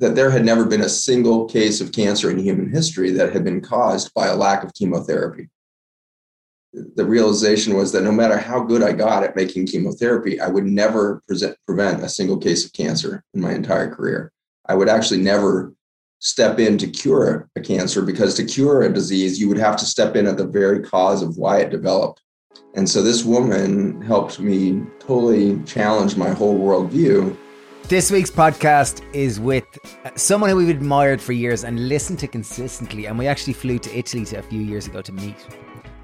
that there had never been a single case of cancer in human history that had been caused by a lack of chemotherapy. The realization was that no matter how good I got at making chemotherapy, I would never present, prevent a single case of cancer in my entire career. I would actually never step in to cure a cancer because to cure a disease, you would have to step in at the very cause of why it developed. And so this woman helped me totally challenge my whole worldview. This week's podcast is with someone who we've admired for years and listened to consistently. And we actually flew to Italy to a few years ago to meet.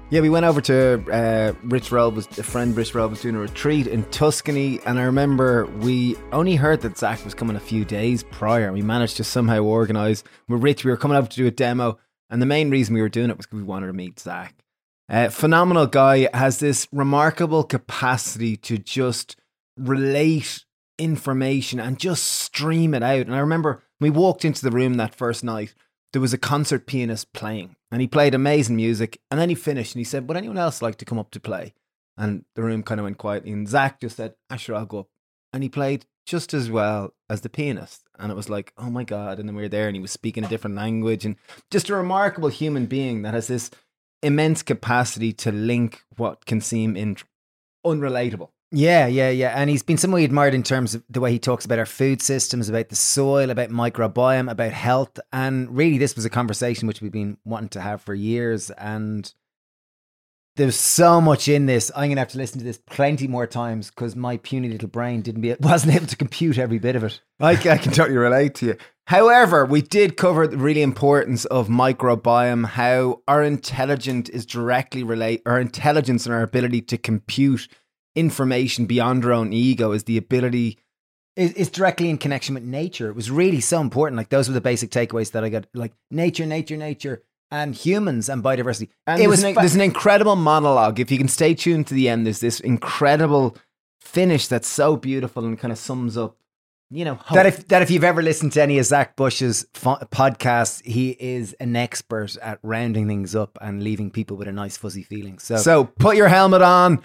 Yeah, we went over to uh, Rich Roll was a friend Rich Roll was doing a retreat in Tuscany, and I remember we only heard that Zach was coming a few days prior. We managed to somehow organise with Rich. We were coming over to do a demo, and the main reason we were doing it was because we wanted to meet Zach. Uh, phenomenal guy has this remarkable capacity to just relate information and just stream it out. And I remember we walked into the room that first night, there was a concert pianist playing and he played amazing music. And then he finished and he said, Would anyone else like to come up to play? And the room kind of went quiet. And Zach just said, sure, I'll go up. And he played just as well as the pianist. And it was like, oh my God. And then we were there and he was speaking a different language and just a remarkable human being that has this immense capacity to link what can seem in- unrelatable yeah, yeah, yeah. And he's been someone we admired in terms of the way he talks about our food systems, about the soil, about microbiome, about health. And really, this was a conversation which we've been wanting to have for years. And there's so much in this. I'm going to have to listen to this plenty more times because my puny little brain didn't be wasn't able to compute every bit of it. I, I can totally relate to you. However, we did cover the really importance of microbiome, how our intelligence is directly relate our intelligence and our ability to compute information beyond our own ego is the ability is, is directly in connection with nature. It was really so important. Like those were the basic takeaways that I got. Like nature, nature, nature, and humans and biodiversity. And it was an, fa- there's an incredible monologue. If you can stay tuned to the end, there's this incredible finish that's so beautiful and kind of sums up. You know hope. that if that if you've ever listened to any of Zach Bush's fo- podcasts, he is an expert at rounding things up and leaving people with a nice fuzzy feeling. So, so put your helmet on,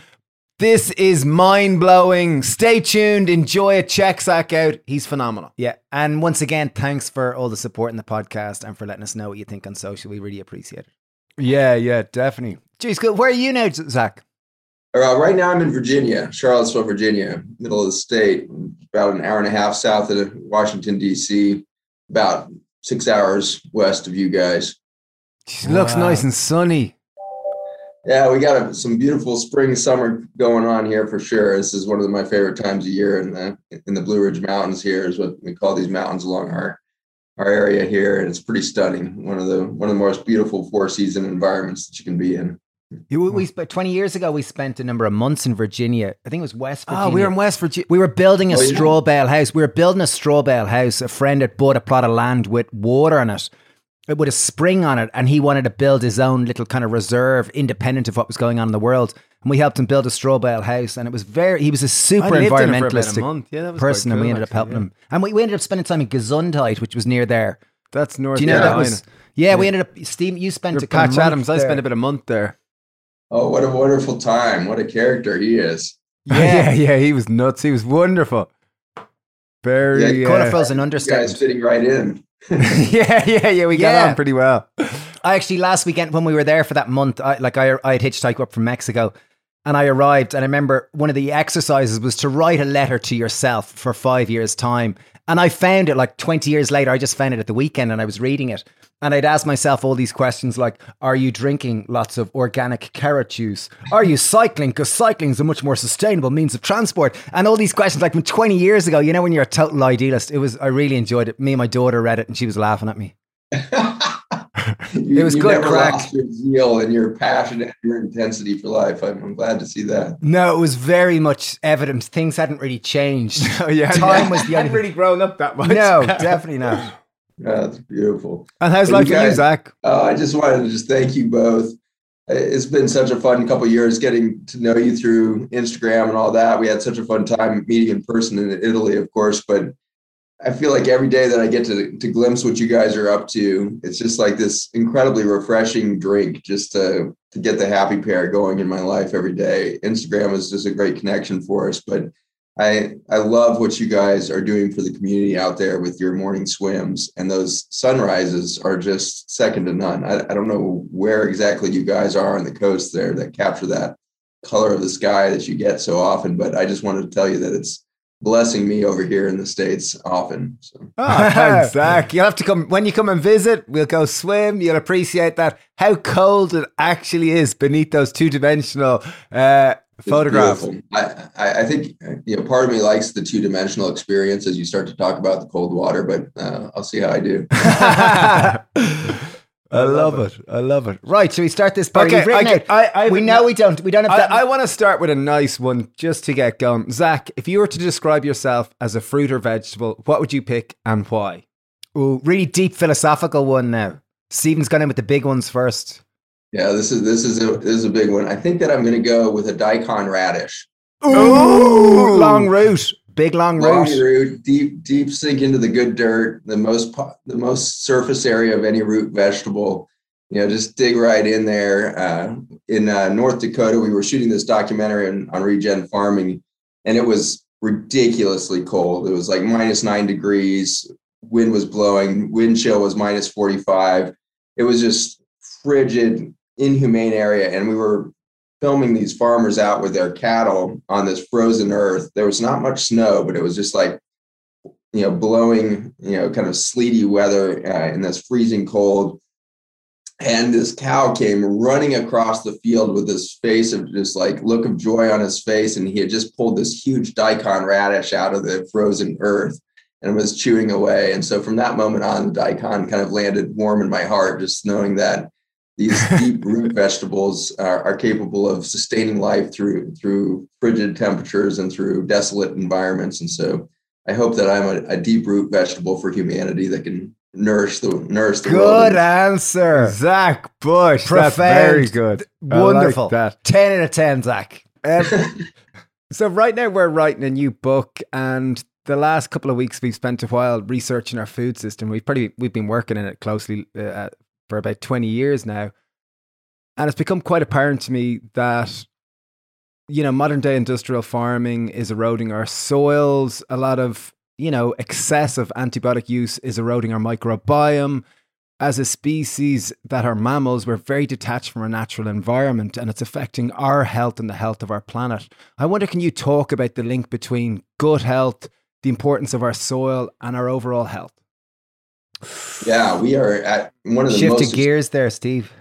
this is mind blowing. Stay tuned. Enjoy it. Check Zach out. He's phenomenal. Yeah. And once again, thanks for all the support in the podcast and for letting us know what you think on social. We really appreciate it. Yeah, yeah, definitely. Jeez, good. Where are you now, Zach? Uh, right now, I'm in Virginia, Charlottesville, Virginia, middle of the state, about an hour and a half south of Washington, D.C., about six hours west of you guys. Jeez, looks wow. nice and sunny. Yeah, we got a, some beautiful spring summer going on here for sure. This is one of my favorite times of year in the in the Blue Ridge Mountains. Here is what we call these mountains along our our area here, and it's pretty stunning. One of the one of the most beautiful four season environments that you can be in. We spent 20 years ago. We spent a number of months in Virginia. I think it was West Virginia. Oh, we were in West Virginia. We were building a oh, yeah. straw bale house. We were building a straw bale house. A friend had bought a plot of land with water in it with a spring on it, and he wanted to build his own little kind of reserve, independent of what was going on in the world. And we helped him build a straw bale house, and it was very. He was a super environmentalist yeah, person, cool, and we ended actually, up helping yeah. him. And we, we ended up spending time in Gesundheit, which was near there. That's north. Do you know that was? Yeah, yeah, we ended up. Steve, you spent a Patch Adams. There. I spent about a month there. Oh, what a wonderful time! What a character he is. Yeah, yeah, yeah. He was nuts. He was wonderful. Very. Yeah, uh, an understatement. Guys fitting right in. yeah, yeah, yeah. We got yeah. on pretty well. I actually last weekend when we were there for that month, I, like I, I had hitchhiked up from Mexico, and I arrived, and I remember one of the exercises was to write a letter to yourself for five years' time. And I found it like 20 years later. I just found it at the weekend and I was reading it. And I'd ask myself all these questions like Are you drinking lots of organic carrot juice? Are you cycling? Because cycling is a much more sustainable means of transport. And all these questions, like from 20 years ago, you know, when you're a total idealist, it was, I really enjoyed it. Me and my daughter read it and she was laughing at me. you, it was you good never crack. Lost your zeal and your passion and your intensity for life. I'm, I'm, glad to see that. No, it was very much evident. Things hadn't really changed. oh, yeah, time yeah. was the hadn't really grown up that much. No, definitely not. Yeah, that's beautiful. And how's life for you, Zach? Uh, I just wanted to just thank you both. It's been such a fun couple years getting to know you through Instagram and all that. We had such a fun time meeting in person in Italy, of course, but I feel like every day that I get to to glimpse what you guys are up to, it's just like this incredibly refreshing drink just to to get the Happy Pear going in my life every day. Instagram is just a great connection for us, but I I love what you guys are doing for the community out there with your morning swims, and those sunrises are just second to none. I, I don't know where exactly you guys are on the coast there that capture that color of the sky that you get so often, but I just wanted to tell you that it's blessing me over here in the states often. So. Oh, thanks, Zach. You'll have to come when you come and visit. We'll go swim. You'll appreciate that how cold it actually is beneath those two dimensional uh, photographs. I, I think you know part of me likes the two dimensional experience as you start to talk about the cold water, but uh, I'll see how I do. I love it. I love it. Right, should we start this party? Okay, I, I, I, we know we don't. We don't have that. I, I want to start with a nice one just to get going. Zach, if you were to describe yourself as a fruit or vegetable, what would you pick and why? Ooh, really deep philosophical one now. Stephen's gone in with the big ones first. Yeah, this is this is a this is a big one. I think that I'm going to go with a daikon radish. Ooh, Ooh long root big long, long root. root, deep deep sink into the good dirt, the most the most surface area of any root vegetable. You know, just dig right in there. Uh, in uh, North Dakota, we were shooting this documentary on, on regen farming, and it was ridiculously cold. It was like minus nine degrees. Wind was blowing. Wind chill was minus forty five. It was just frigid, inhumane area, and we were filming these farmers out with their cattle on this frozen earth. There was not much snow, but it was just like, you know, blowing, you know, kind of sleety weather uh, in this freezing cold. And this cow came running across the field with this face of just like look of joy on his face. And he had just pulled this huge daikon radish out of the frozen earth and was chewing away. And so from that moment on, the daikon kind of landed warm in my heart, just knowing that these deep root vegetables are, are, capable of sustaining life through through frigid temperatures and through desolate environments. And so I hope that I'm a, a deep root vegetable for humanity that can nourish the nourish the good world. Good answer, Zach Bush. Profound. That's very good. Wonderful. Like that. Ten out of ten, Zach. Um, so right now we're writing a new book, and the last couple of weeks we've spent a while researching our food system. We've pretty we've been working in it closely uh, for about 20 years now. And it's become quite apparent to me that, you know, modern day industrial farming is eroding our soils. A lot of, you know, excessive antibiotic use is eroding our microbiome. As a species that are mammals, we're very detached from our natural environment and it's affecting our health and the health of our planet. I wonder, can you talk about the link between gut health, the importance of our soil, and our overall health? Yeah, we are at one of the shifted most gears there, Steve.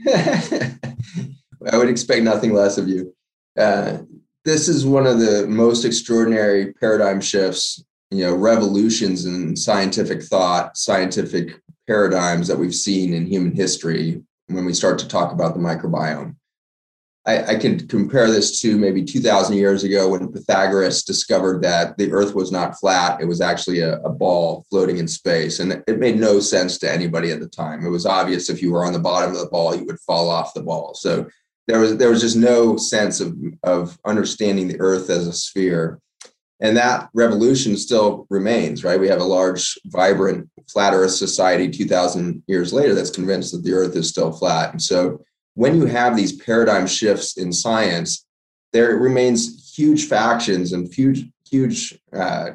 I would expect nothing less of you. Uh, this is one of the most extraordinary paradigm shifts, you know, revolutions in scientific thought, scientific paradigms that we've seen in human history when we start to talk about the microbiome. I, I can compare this to maybe 2,000 years ago when Pythagoras discovered that the Earth was not flat; it was actually a, a, ball floating in space, and it made no sense to anybody at the time. It was obvious if you were on the bottom of the ball, you would fall off the ball. So there was there was just no sense of of understanding the Earth as a sphere, and that revolution still remains. Right? We have a large, vibrant, flat Earth society 2,000 years later that's convinced that the Earth is still flat, and so when you have these paradigm shifts in science, there remains huge factions and huge, huge uh,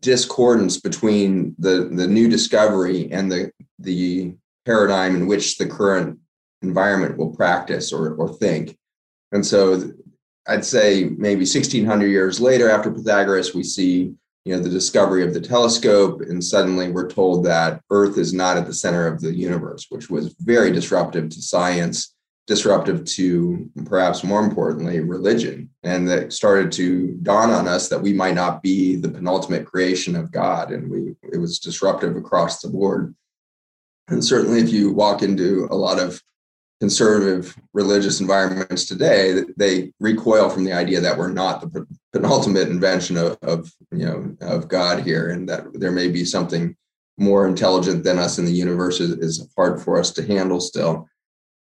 discordance between the, the new discovery and the, the paradigm in which the current environment will practice or, or think. And so I'd say maybe 1600 years later, after Pythagoras, we see you know the discovery of the telescope and suddenly we're told that earth is not at the center of the universe which was very disruptive to science disruptive to perhaps more importantly religion. And that started to dawn on us that we might not be the penultimate creation of god and we it was disruptive across the board. And certainly if you walk into a lot of conservative religious environments today they recoil from the idea that we're not the penultimate invention of, of you know of god here and that there may be something more intelligent than us in the universe is, is hard for us to handle still.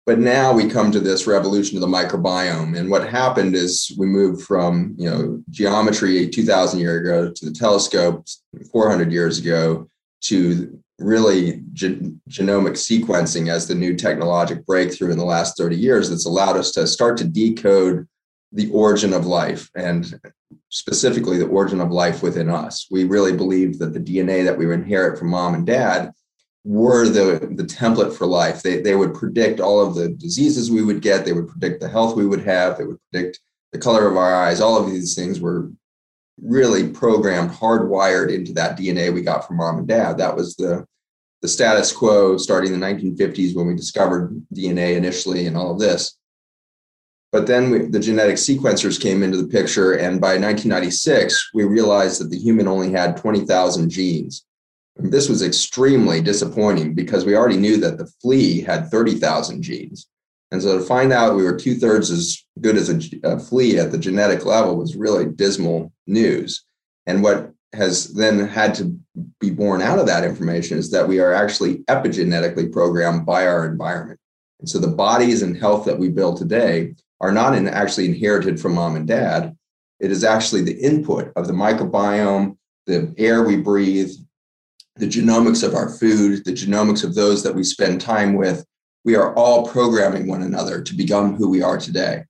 But now we come to this revolution of the microbiome and what happened is we moved from you know geometry 2000 years ago to the telescope 400 years ago to really gen- genomic sequencing as the new technologic breakthrough in the last 30 years that's allowed us to start to decode the origin of life and specifically the origin of life within us. We really believed that the DNA that we inherit from mom and dad were the, the template for life. They, they would predict all of the diseases we would get, they would predict the health we would have, they would predict the color of our eyes. All of these things were really programmed, hardwired into that DNA we got from mom and dad. That was the the status quo starting in the 1950s when we discovered DNA initially and all of this. But then we, the genetic sequencers came into the picture, and by 1996, we realized that the human only had 20,000 genes. And this was extremely disappointing because we already knew that the flea had 30,000 genes. And so to find out we were two thirds as good as a, a, flea at the genetic level was really dismal news. And what has then had to be born out of that information is that we are actually epigenetically programmed by our environment. And so the bodies and health that we build today are not in actually inherited from mom and dad. It is actually the input of the microbiome, the air we breathe, the genomics of our food, the genomics of those that we spend time with. We are all programming one another to become who we are today.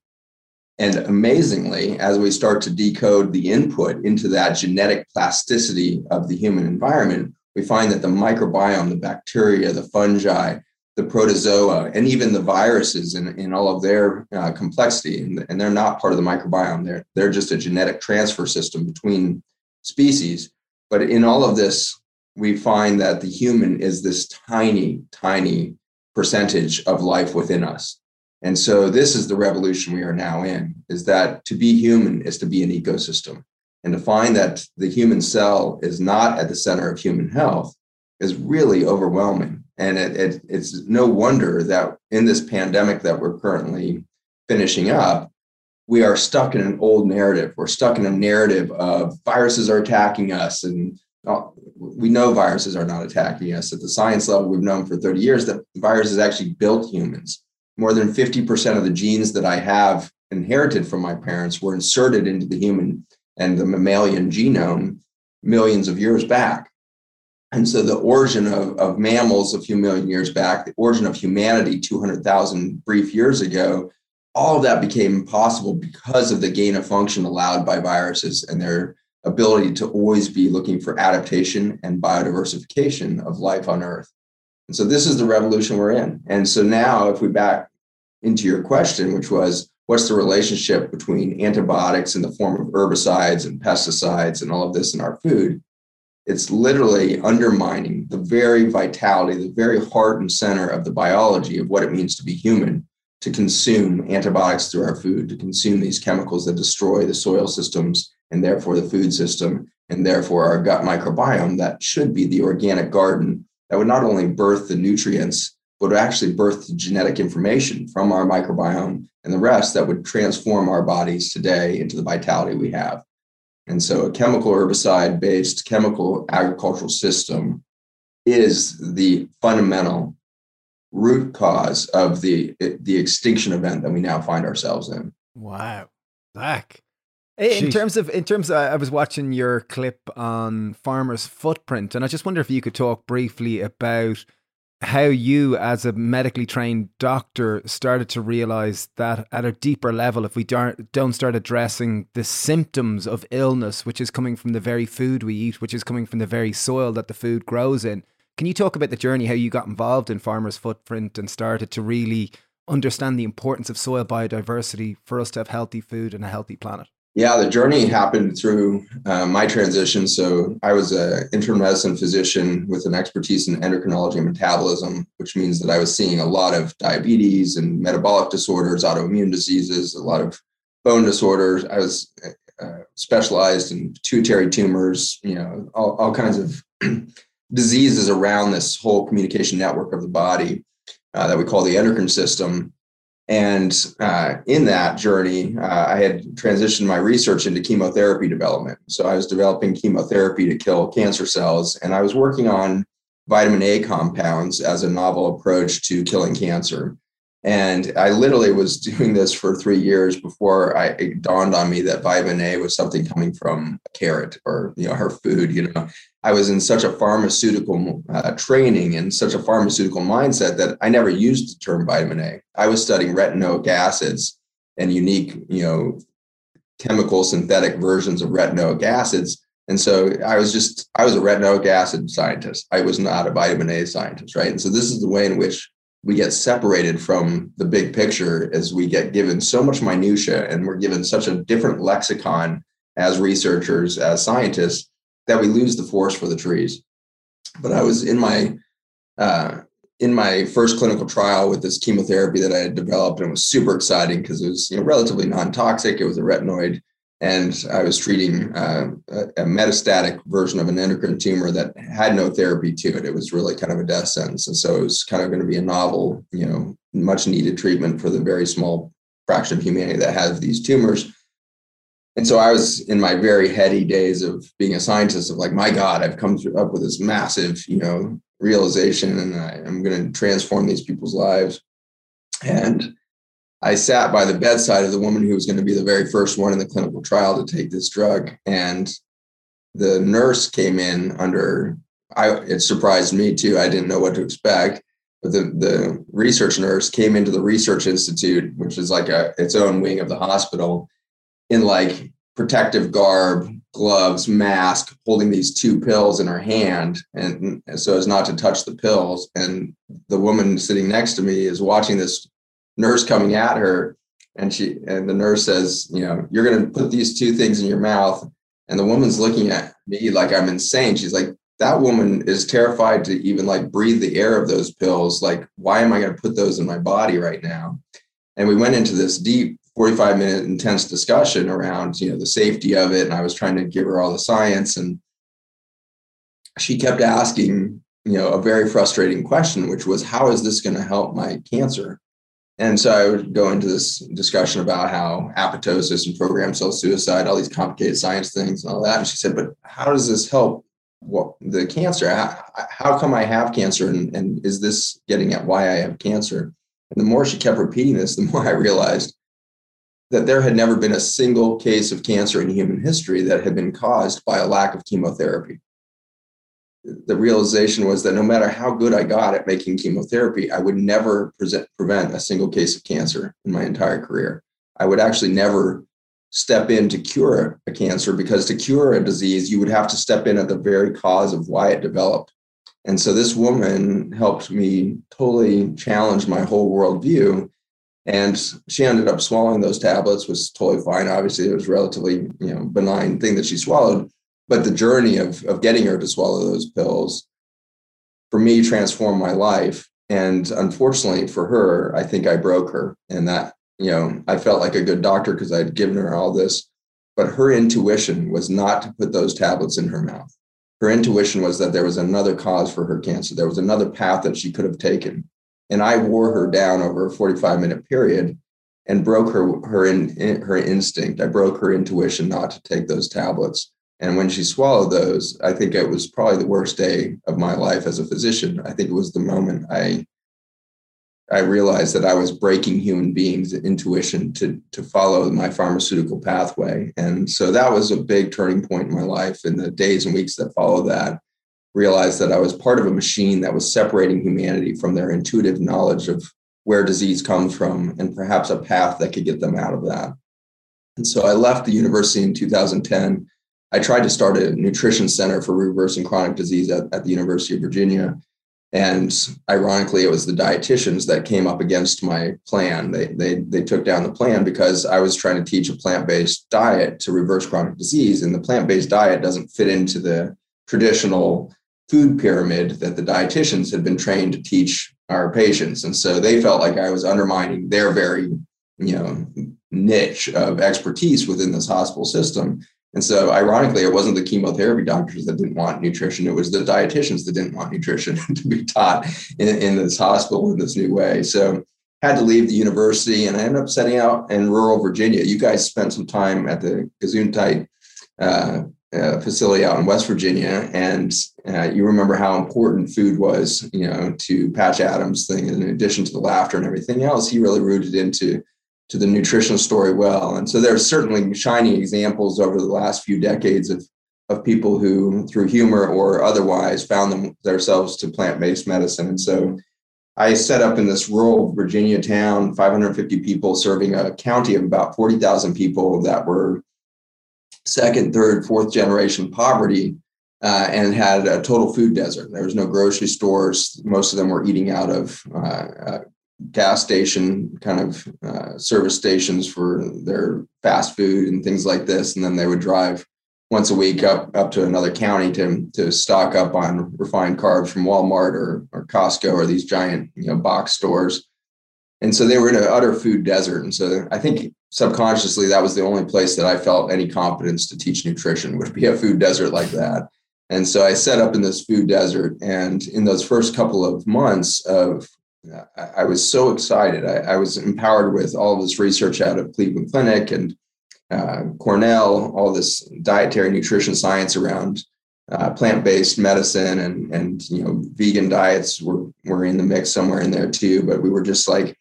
And amazingly, as we start to decode the input into that genetic plasticity of the human environment, we find that the microbiome, the bacteria, the fungi, the protozoa and even the viruses in, in all of their uh, complexity. And, and, they're not part of the microbiome. They're, they're just a genetic transfer system between species. But in all of this, we find that the human is this tiny, tiny percentage of life within us. And so this is the revolution we are now in, is that to be human is to be an ecosystem. And to find that the human cell is not at the center of human health is really overwhelming and it, it, it's no wonder that in this pandemic that we're currently finishing up, we are stuck in an old narrative. We're stuck in a narrative of viruses are attacking us. And uh, we know viruses are not attacking us. At the science level, we've known for 30 years that viruses actually built humans. More than 50% of the genes that I have inherited from my parents were inserted into the human and the mammalian genome millions of years back. And so the origin of, of mammals a few million years back, the origin of humanity 200,000 brief years ago, all of that became possible because of the gain of function allowed by viruses and their ability to always be looking for adaptation and biodiversification of life on Earth. And so this is the revolution we're in. And so now, if we back into your question, which was what's the relationship between antibiotics in the form of herbicides and pesticides and all of this in our food? It's literally undermining the very vitality, the very heart and center of the biology of what it means to be human, to consume antibiotics through our food, to consume these chemicals that destroy the soil systems and therefore the food system, and therefore our gut microbiome that should be the organic garden that would not only birth the nutrients, but would actually birth the genetic information from our microbiome and the rest that would transform our bodies today into the vitality we have. And so a chemical herbicide based chemical agricultural system is the fundamental root cause of the the extinction event that we now find ourselves in. Wow. Zach. In Jeez. terms of, in terms, of, I was watching your clip on Farmer's Footprint, and I just wonder if you could talk briefly about how you, as a medically trained doctor, started to realize that at a deeper level, if we don't, don't start addressing the symptoms of illness, which is coming from the very food we eat, which is coming from the very soil that the food grows in. Can you talk about the journey, how you got involved in Farmer's Footprint and started to really understand the importance of soil biodiversity for us to have healthy food and a healthy planet? Yeah, the journey happened through uh, my transition. So I was an internal medicine physician with an expertise in endocrinology and metabolism, which means that I was seeing a lot of diabetes and metabolic disorders, autoimmune diseases, a lot of bone disorders. I was uh, specialized in pituitary tumors, you know, all, all kinds of diseases around this whole communication network of the body uh, that we call the endocrine system. And uh, in that journey, uh, I had transitioned my research into chemotherapy development. So I was developing chemotherapy to kill cancer cells, and I was working on vitamin A compounds as a novel approach to killing cancer. And I literally was doing this for three years before I, it dawned on me that vitamin A was something coming from a carrot or you know her food. You know, I was in such a pharmaceutical uh, training and such a pharmaceutical mindset that I never used the term vitamin A. I was studying retinoic acids and unique, you know, chemical synthetic versions of retinoic acids. And so I was just, I was a retinoic acid scientist. I was not a vitamin A scientist, right? And so this is the way in which we get separated from the big picture as we get given so much minutia and we're given such a different lexicon as researchers, as scientists, that we lose the forest for the trees. But I was in my uh, in my first clinical trial with this chemotherapy that I had developed, and it was super exciting because it was you know, relatively non-toxic. It was a retinoid, and I was treating uh, a, metastatic version of an endocrine tumor that had no therapy to it. It was really kind of a death sentence, and so it was kind of going to be a novel, you know, much needed treatment for the very small fraction of humanity that has these tumors. And so I was in my very heady days of being a scientist of like, my God, I've come up with this massive, you know, realization and I, am going to transform these people's lives. And I sat by the bedside of the woman who was going to be the very first one in the clinical trial to take this drug. And the nurse came in under, I, it surprised me too. I didn't know what to expect. But the, the research nurse came into the research institute, which is like a its own wing of the hospital, in like protective garb, gloves, mask, holding these two pills in her hand, and, so as not to touch the pills. And the woman sitting next to me is watching this nurse coming at her, and she and the nurse says, you know, you're going to put these two things in your mouth. And the woman's looking at me like I'm insane. She's like, that woman is terrified to even like breathe the air of those pills. Like, why am I going to put those in my body right now? And we went into this deep 45 minute intense discussion around you know the safety of it and i was trying to give her all the science and she kept asking you know a very frustrating question which was how is this going to help my cancer and so i would go into this discussion about how apoptosis and programmed cell suicide all these complicated science things and all that. And she said but how does this help what the cancer? How, how come i have cancer and, and is this getting at why i have cancer? And the more she kept repeating this the more i realized that there had never been a single case of cancer in human history that had been caused by a lack of chemotherapy. The realization was that no matter how good I got at making chemotherapy, I would never present, prevent a single case of cancer in my entire career. I would actually never step in to cure a cancer because to cure a disease, you would have to step in at the very cause of why it developed. And so this woman helped me totally challenge my whole worldview and she ended up swallowing those tablets, was totally fine. Obviously, it was relatively, you know, benign thing that she swallowed. But the journey of, of getting her to swallow those pills for me transformed my life. And unfortunately for her, I think I broke her. And that, you know, I felt like a good doctor because I'd given her all this. But her intuition was not to put those tablets in her mouth. Her intuition was that there was another cause for her cancer. There was another path that she could have taken and I wore her down over a 45 minute period and broke her her in, in, her instinct. I broke her intuition not to take those tablets. And when she swallowed those, I think it was probably the worst day of my life as a physician. I think it was the moment I I realized that I was breaking human beings' intuition to to follow my pharmaceutical pathway. And so that was a big turning point in my life. In the days and weeks that followed that, realized that I was part of a machine that was separating humanity from their intuitive knowledge of where disease comes from and perhaps a path that could get them out of that. And so I left the university in 2010. I tried to start a nutrition center for reversing chronic disease at, at the University of Virginia. And ironically, it was the dietitians that came up against my plan. They, they, they took down the plan because I was trying to teach a plant based diet to reverse chronic disease. And the plant based diet doesn't fit into the traditional food pyramid that the dietitians had been trained to teach our patients. And so they felt like I was undermining their very, you know, niche of expertise within this hospital system. And so, ironically, it wasn't the chemotherapy doctors that didn't want nutrition. It was the dietitians that didn't want nutrition to be taught in, in this hospital in this new way. So, had to leave the university and I ended up setting out in rural Virginia. You guys spent some time at the Gesundheit uh, uh, facility out in West Virginia, and uh, you remember how important food was, you know, to Patch Adams' thing. In addition to the laughter and everything else, he really rooted into to the nutrition story well. And so there are certainly shining examples over the last few decades of of people who, through humor or otherwise, found them themselves to plant based medicine. And so I set up in this rural Virginia town, 550 people, serving a county of about 40,000 people that were second, third, fourth generation poverty uh, and had a total food desert. There was no grocery stores. Most of them were eating out of uh, uh, gas station kind of uh, service stations for their fast food and things like this. And then they would drive once a week up up to another county to to stock up on refined carbs from Walmart or or Costco or these giant you know box stores. And so they were in an utter food desert. And so I think subconsciously that was the only place that I felt any confidence to teach nutrition would be a food desert like that. And so I set up in this food desert. And in those first couple of months of, I was so excited. I, I was empowered with all this research out of Cleveland Clinic and uh, Cornell, all this dietary nutrition science around uh, plant-based medicine and and you know vegan diets were were in the mix somewhere in there too. But we were just like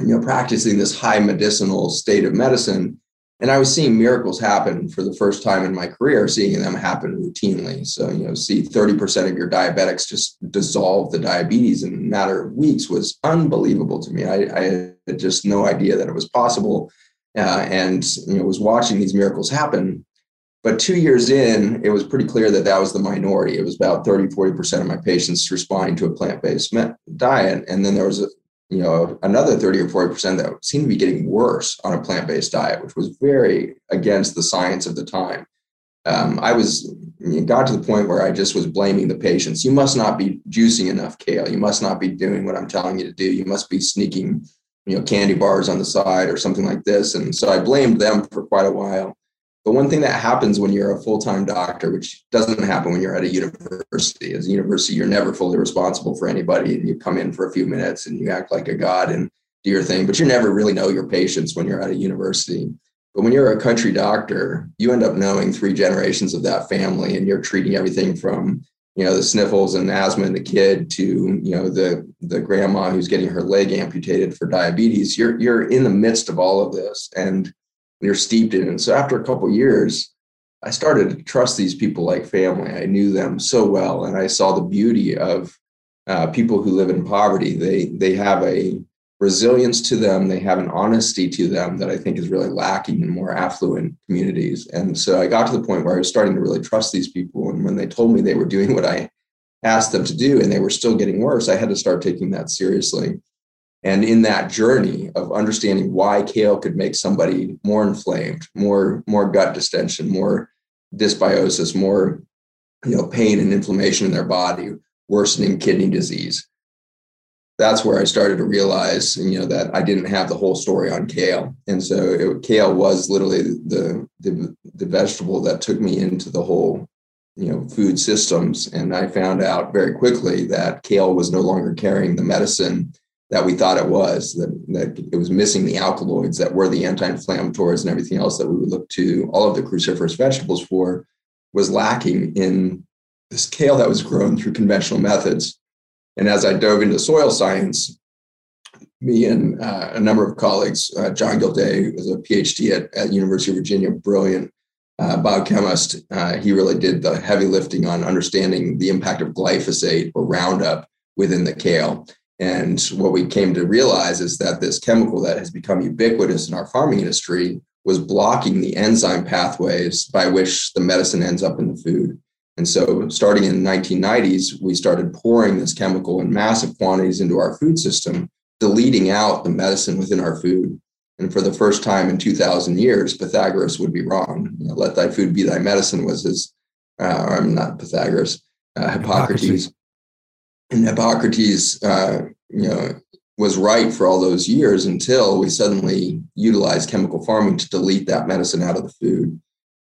you know practicing this high medicinal state of medicine and I was seeing miracles happen for the first time in my career, seeing them happen routinely. So, you know, see 30% of your diabetics just dissolve the diabetes in a matter of weeks was unbelievable to me. I, I had just no idea that it was possible. Uh, and, you know, was watching these miracles happen. But two years in, it was pretty clear that that was the minority. It was about 30, 40% of my patients responding to a plant based diet. And then there was a, you know another 30 or 40 percent that seemed to be getting worse on a plant-based diet which was very against the science of the time. Um, i was you know got to the point where i just was blaming the patients. You must not be juicing enough kale. You must not be doing what i'm telling you to do. You must be sneaking you know candy bars on the side or something like this. And so i blamed them for quite a while but one thing that happens when you're a full time doctor, which doesn't happen when you're at a university, as a university, you're never fully responsible for anybody. You come in for a few minutes and you act like a god and do your thing, but you never really know your patients when you're at a university. But when you're a country doctor, you end up knowing three generations of that family and you're treating everything from you know the sniffles and asthma in the kid to you know the the grandma who's getting her leg amputated for diabetes you're you're in the midst of all of this and you're steeped in it. So after a couple years, I started to trust these people like family. I knew them so well, and I saw the beauty of uh, people who live in poverty. They they have a resilience to them. They have an honesty to them that I think is really lacking in more affluent communities. And so I got to the point where I was starting to really trust these people. And when they told me they were doing what I asked them to do, and they were still getting worse, I had to start taking that seriously. And in that journey of understanding why kale could make somebody more inflamed, more, more gut distension, more dysbiosis, more you know, pain and inflammation in their body, worsening kidney disease. That's where I started to realize, you know, that I didn't have the whole story on kale, and so it, kale was literally the, the the vegetable that took me into the whole, you know, food systems. And I found out very quickly that kale was no longer carrying the medicine that we thought it was, that, that it was missing the alkaloids that were the anti-inflammatories and everything else that we would look to all of the cruciferous vegetables for was lacking in this kale that was grown through conventional methods. And as I dove into soil science, me and uh, a number of colleagues, uh, John Gildea was a PhD at, at University of Virginia, brilliant uh, biochemist. Uh, he really did the heavy lifting on understanding the impact of glyphosate or Roundup within the kale. And what we came to realize is that this chemical that has become ubiquitous in our farming industry was blocking the enzyme pathways by which the medicine ends up in the food. And so, starting in the 1990s, we started pouring this chemical in massive quantities into our food system, deleting out the medicine within our food. And for the first time in 2,000 years, Pythagoras would be wrong. You know, Let thy food be thy medicine was his, uh, I'm not Pythagoras, uh, Hippocrates. Hippocrates and Hippocrates, uh, you know, was right for all those years until we suddenly utilized chemical farming to delete that medicine out of the food.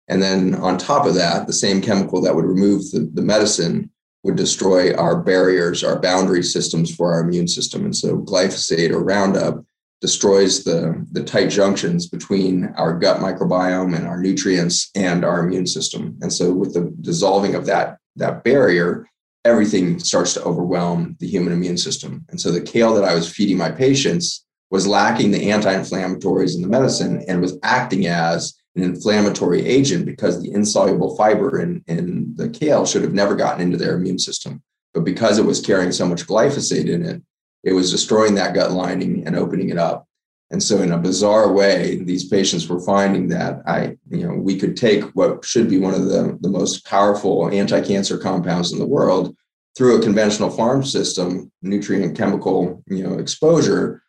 And then on top of that, the same chemical that would remove the, the medicine would destroy our barriers, our boundary systems for our immune system. And so glyphosate or Roundup destroys the, the tight junctions between our gut microbiome and our nutrients and our immune system. And so with the dissolving of that, that barrier, everything starts to overwhelm the human immune system. And so the kale that I was feeding my patients was lacking the anti-inflammatories in the medicine and was acting as an inflammatory agent because the insoluble fiber in, in the kale should have never gotten into their immune system. But because it was carrying so much glyphosate in it, it was destroying that gut lining and opening it up. And so, in a bizarre way, these patients were finding that I, you know, we could take what should be one of the, the most powerful anti-cancer compounds in the world through a conventional farm system, nutrient chemical, you know, exposure,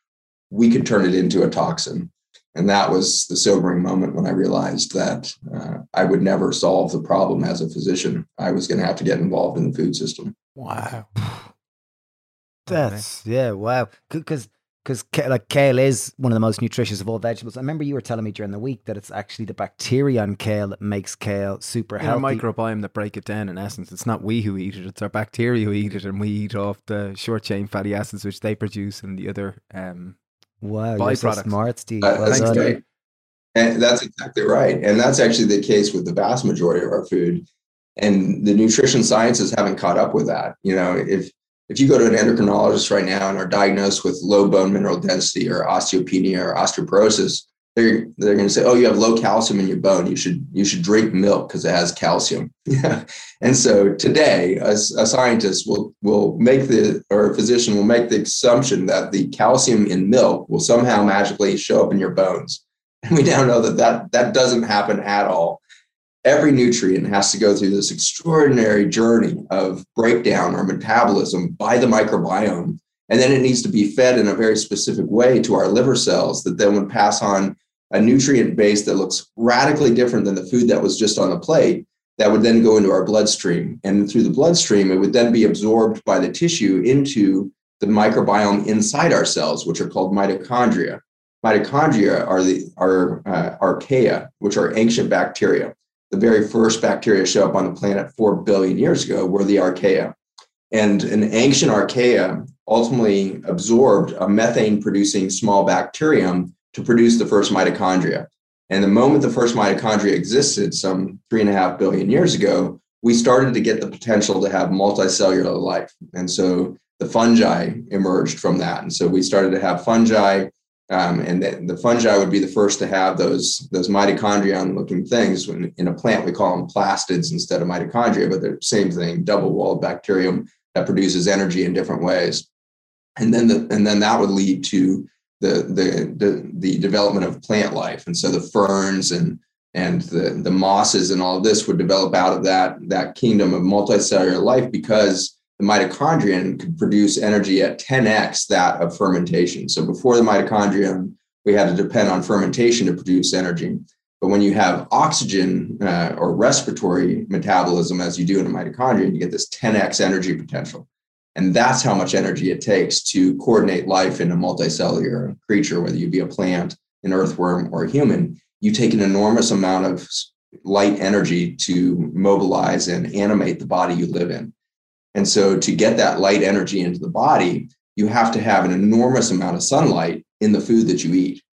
we could turn it into a toxin. And that was the sobering moment when I realized that uh, I would never solve the problem as a physician. I was going to have to get involved in the food system. Wow. That's yeah, wow. Because because like kale is one of the most nutritious of all vegetables. I remember you were telling me during the week that it's actually the bacteria on kale that makes kale super In healthy. Our microbiome that break it down. In essence, it's not we who eat it; it's our bacteria who eat it, and we eat off the short chain fatty acids which they produce and the other um, wow, byproducts. So smart, Steve. Uh, well that's done. great. And that's exactly right. And that's actually the case with the vast majority of our food. And the nutrition sciences haven't caught up with that. You know, if if you go to an endocrinologist right now and are diagnosed with low bone mineral density or osteopenia or osteoporosis, they're they're going to say, "Oh, you have low calcium in your bone. You should you should drink milk because it has calcium." and so today, a, a scientist will will make the or a physician will make the assumption that the calcium in milk will somehow magically show up in your bones, and we now know that that that doesn't happen at all every nutrient has to go through this extraordinary journey of breakdown or metabolism by the microbiome. And then it needs to be fed in a very specific way to our liver cells that then would pass on a nutrient base that looks radically different than the food that was just on the plate that would then go into our bloodstream. And through the bloodstream, it would then be absorbed by the tissue into the microbiome inside our cells, which are called mitochondria. Mitochondria are the are uh, archaea, which are ancient bacteria the very first bacteria show up on the planet 4 billion years ago were the archaea. And an ancient archaea ultimately absorbed a methane producing small bacterium to produce the first mitochondria. And the moment the first mitochondria existed, some three and a half billion years ago, we started to get the potential to have multicellular life. And so the fungi emerged from that. And so we started to have fungi um, and the, the, fungi would be the first to have those those mitochondrion looking things. When in a plant, we call them plastids instead of mitochondria, but they're the same thing, double walled bacterium that produces energy in different ways. And then the, and then that would lead to the, the the the development of plant life. And so the ferns and and the, the mosses and all of this would develop out of that that kingdom of multicellular life because the mitochondrion could produce energy at 10x that of fermentation. So before the mitochondrion, we had to depend on fermentation to produce energy. But when you have oxygen uh, or respiratory metabolism, as you do in a mitochondrion, you get this 10x energy potential. And that's how much energy it takes to coordinate life in a multicellular creature, whether you be a plant, an earthworm, or a human. You take an enormous amount of light energy to mobilize and animate the body you live in. And so to get that light energy into the body, you have to have an enormous amount of sunlight in the food that you eat.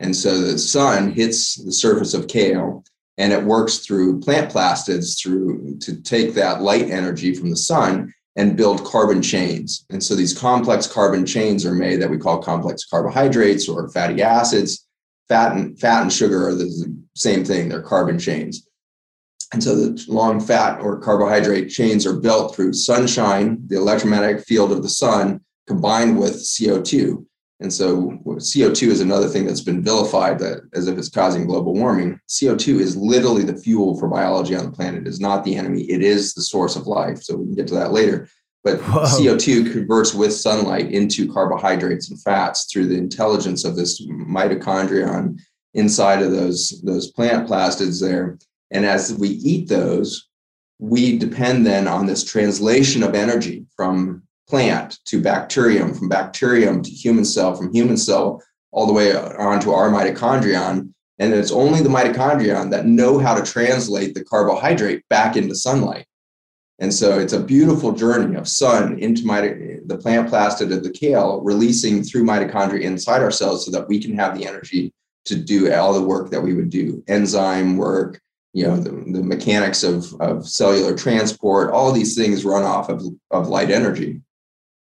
And so the sun hits the surface of kale and it works through plant plastids through to take that light energy from the sun and build carbon chains. And so these complex carbon chains are made that we call complex carbohydrates or fatty acids. Fat and fat and sugar are the same thing, they're carbon chains. And so the long fat or carbohydrate chains are built through sunshine, the electromagnetic field of the sun, combined with CO2. And so CO2 is another thing that's been vilified that as if it's causing global warming. CO2 is literally the fuel for biology on the planet. It is not the enemy. It is the source of life. So we can get to that later. But Whoa. CO2 converts with sunlight into carbohydrates and fats through the intelligence of this mitochondrion inside of those, those plant plastids there. And as we eat those, we depend then on this translation of energy from plant to bacterium, from bacterium to human cell, from human cell all the way onto our mitochondrion. And it's only the mitochondrion that know how to translate the carbohydrate back into sunlight. And so it's a beautiful journey of sun into the plant plastid of the kale, releasing through mitochondria inside ourselves so that we can have the energy to do all the work that we would do enzyme work, you know the, the mechanics of, of cellular transport all these things run off of, of light energy.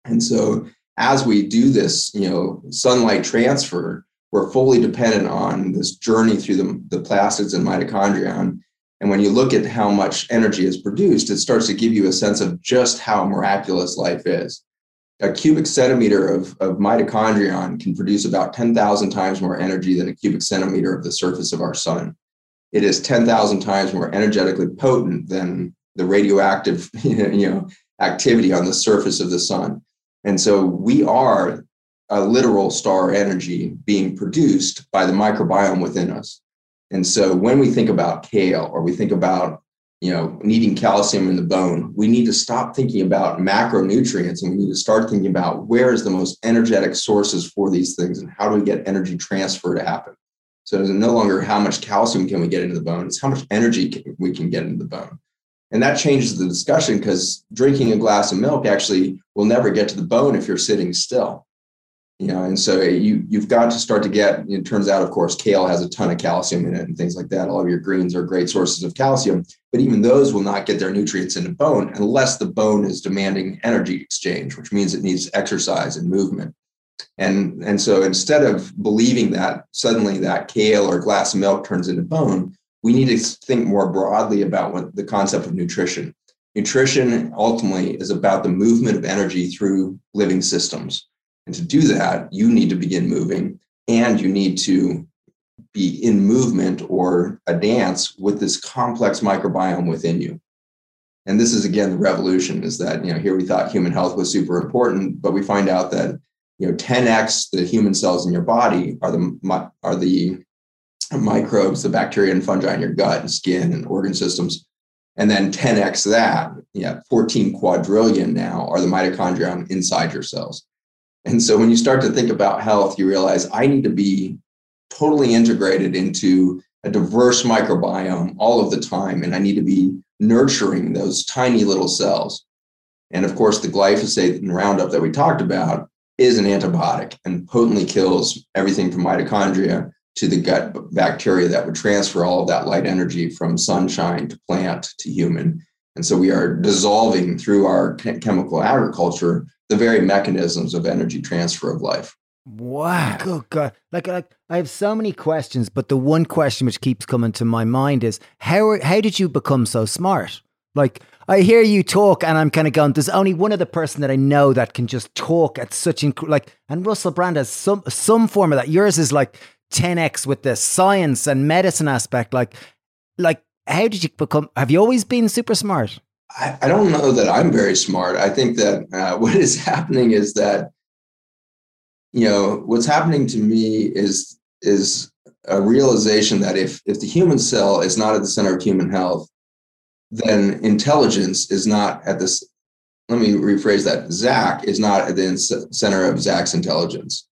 And so as we do this you know sunlight transfer we're fully dependent on this journey through the, the plastids and mitochondrion. And when you look at how much energy is produced it starts to give you a sense of just how miraculous life is. A cubic centimeter of, of mitochondrion can produce about 10,000 times more energy than a cubic centimeter of the surface of our sun. It is 10,000 times more energetically potent than the radioactive you know, activity on the surface of the sun. And so we are a literal star energy being produced by the microbiome within us. And so when we think about kale or we think about you know, needing calcium in the bone, we need to stop thinking about macronutrients and we need to start thinking about where is the most energetic sources for these things and how do we get energy transfer to happen. So it's no longer how much calcium can we get into the bone, it's how much energy can, we can get into the bone. And that changes the discussion because drinking a glass of milk actually will never get to the bone if you're sitting still. You know and so you you've got to start to get it turns out of course kale has a ton of calcium in it and things like that. All of your greens are great sources of calcium but even those will not get their nutrients into bone unless the bone is demanding energy exchange which means it needs exercise and movement and and so instead of believing that suddenly that kale or glass of milk turns into bone we need to think more broadly about what the concept of nutrition nutrition ultimately is about the movement of energy through living systems and to do that, you need to begin moving and you need to be in movement or a dance with this complex microbiome within you. And this is again the revolution is that, you know, here we thought human health was super important, but we find out that, you know, 10x the human cells in your body are the are the microbes, the bacteria and fungi in your gut and skin and organ systems. And then 10x that, yeah, 14 quadrillion now are the mitochondria inside your cells. And so when you start to think about health, you realize I need to be totally integrated into a diverse microbiome all of the time. And I need to be nurturing those tiny little cells. And of course, the glyphosate and Roundup that we talked about is an antibiotic and potently kills everything from mitochondria to the gut bacteria that would transfer all of that light energy from sunshine to plant to human. And so we are dissolving through our chemical agriculture the very mechanisms of energy transfer of life. Wow. Good God. Like, like I have so many questions, but the one question which keeps coming to my mind is how how did you become so smart? Like I hear you talk and I'm kind of going, there's only one other person that I know that can just talk at such inc- like and Russell Brand has some some form of that. Yours is like 10x with the science and medicine aspect. Like like how did you become have you always been super smart? I, I don't know that I'm very smart. I think that uh, what is happening is that, you know, what's happening to me is is a realization that if if the human cell is not at the center of human health, then intelligence is not at this. Let me rephrase that. Zach is not at the center of Zach's intelligence.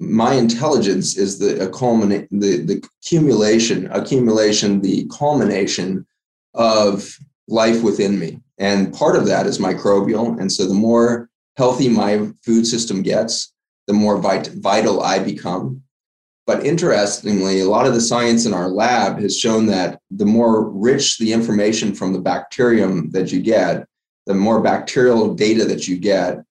My intelligence is the culminate, the the accumulation, accumulation, the culmination of life within me. And part of that is microbial. And so the more healthy my food system gets, the more vit- vital I become. But interestingly, a lot of the science in our lab has shown that the more rich the information from the bacterium that you get, the more bacterial data that you get,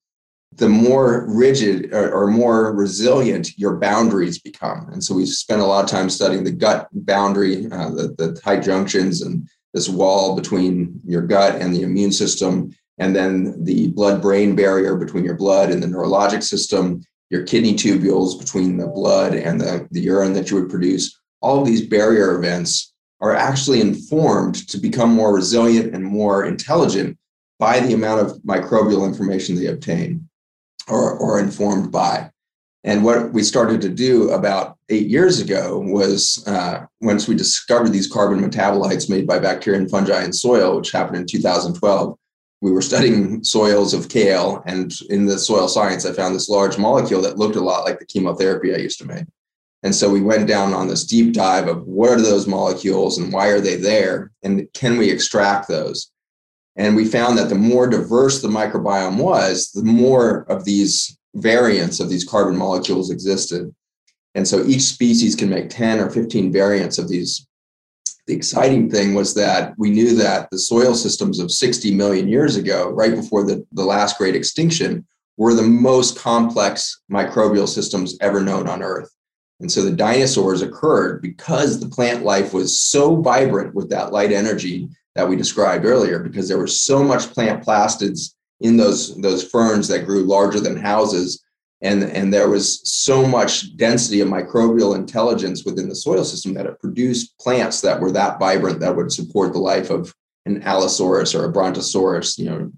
the more rigid or, or, more resilient your boundaries become. And so we spent a lot of time studying the gut boundary, uh, the, the tight junctions and this wall between your gut and the immune system, and then the blood brain barrier between your blood and the neurologic system, your kidney tubules between the blood and the, the urine that you would produce. All of these barrier events are actually informed to become more resilient and more intelligent by the amount of microbial information they obtain or, or informed by. And what we started to do about eight years ago was uh, once we discovered these carbon metabolites made by bacteria and fungi in soil, which happened in 2012, we were studying soils of kale. And in the soil science, I found this large molecule that looked a lot like the chemotherapy I used to make. And so we went down on this deep dive of what are those molecules and why are they there? And can we extract those? And we found that the more diverse the microbiome was, the more of these variants of these carbon molecules existed. And so each species can make 10 or 15 variants of these. The exciting thing was that we knew that the soil systems of 60 million years ago, right before the, the last great extinction, were the most complex microbial systems ever known on Earth. And so the dinosaurs occurred because the plant life was so vibrant with that light energy that we described earlier, because there was so much plant plastids in those those ferns that grew larger than houses and and there was so much density of microbial intelligence within the soil system that it produced plants that were that vibrant that would support the life of an allosaurus or a brontosaurus you know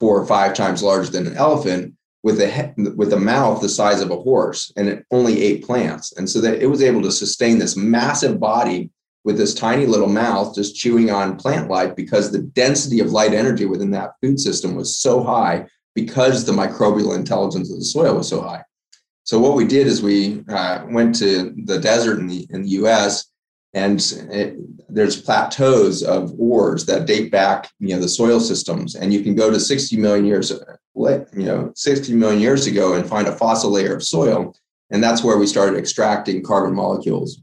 four or five times larger than an elephant with a with a mouth the size of a horse and it only ate plants. And so that it was able to sustain this massive body with this tiny little mouth just chewing on plant life because the density of light energy within that food system was so high because the microbial intelligence of the soil was so high. So what we did is we uh, went to the desert in the in the U.S. and it, there's plateaus of ores that date back, you know, the soil systems, and you can go to 60 million years, you know, 60 million years ago and find a fossil layer of soil, and that's where we started extracting carbon molecules.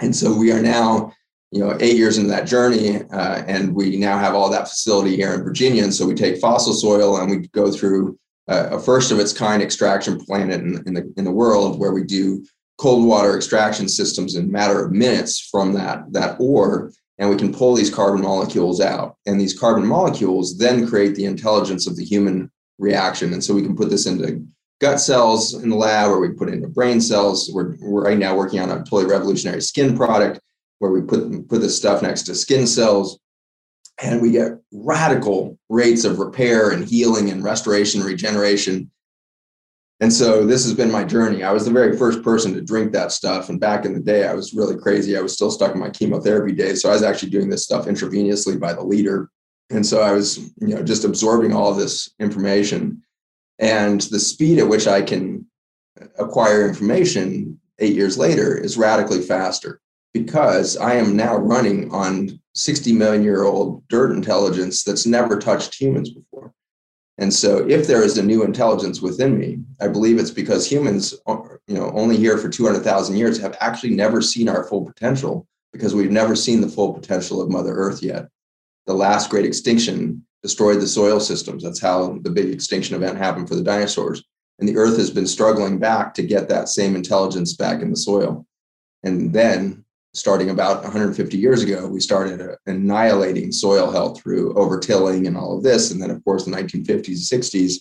And so we are now you know eight years into that journey uh, and we now have all that facility here in virginia and so we take fossil soil and we go through uh, a first of its kind extraction plant in, in, the in the world where we do cold water extraction systems in a matter of minutes from that that ore and we can pull these carbon molecules out. And these carbon molecules then create the intelligence of the human reaction and so we can put this into gut cells in the lab or we put it into brain cells. We're, we're right now working on a totally revolutionary skin product where we put put this stuff next to skin cells and we get radical rates of repair and healing and restoration regeneration. And so this has been my journey. I was the very first person to drink that stuff and back in the day i was really crazy. I was still stuck in my chemotherapy days so i was actually doing this stuff intravenously by the liter. and so i was you know just absorbing all this information. And the speed at which i can acquire information eight years later is radically faster because I am now running on 60 million year old dirt intelligence that's never touched humans before. And so if there is a new intelligence within me, I believe it's because humans, uh, you know, only here for 200,000 years have actually never seen our full potential because we've never seen the full potential of Mother Earth yet. The last great extinction destroyed the soil systems. That's how the big extinction event happened for the dinosaurs. And the Earth has been struggling back to get that same intelligence back in the soil. And then starting about 150 years ago, we started uh, annihilating soil health through overtilling and all of this. And then, of course, the 1950s, and 60s,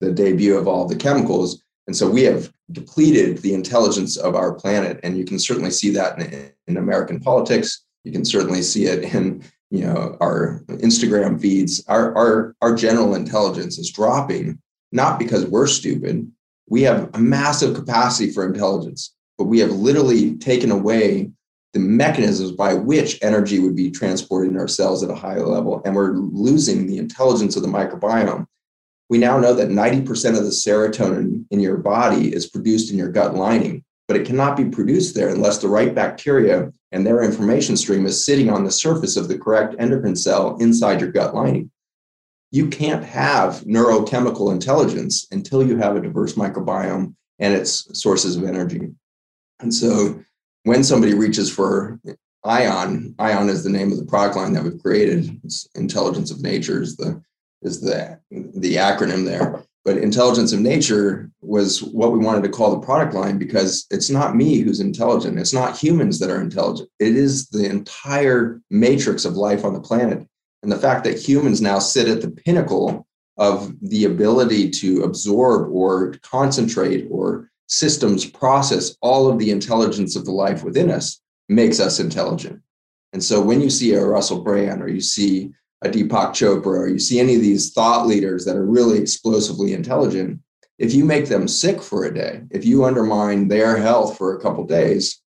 the debut of all the chemicals. And so we have depleted the intelligence of our planet. And you can certainly see that in, in American politics. You can certainly see it in you know our Instagram feeds. Our, our, our general intelligence is dropping, not because we're stupid. We have a massive capacity for intelligence, but we have literally taken away the mechanisms by which energy would be transported in our cells at a high level, and we're losing the intelligence of the microbiome. We now know that 90% of the serotonin in your body is produced in your gut lining, but it cannot be produced there unless the right bacteria and their information stream is sitting on the surface of the correct endocrine cell inside your gut lining. You can't have neurochemical intelligence until you have a diverse microbiome and its sources of energy. And so when somebody reaches for ion ion is the name of the product line that we've created. It's intelligence of nature is the is the the acronym there. But intelligence of nature was what we wanted to call the product line because it's not me who's intelligent. It's not humans that are intelligent. It is the entire matrix of life on the planet. And the fact that humans now sit at the pinnacle of the ability to absorb or concentrate or systems process all of the intelligence of the life within us makes us intelligent. And so when you see a Russell Brand or you see a Deepak Chopra or you see any of these thought leaders that are really explosively intelligent, if you make them sick for a day, if you undermine their health for a couple days,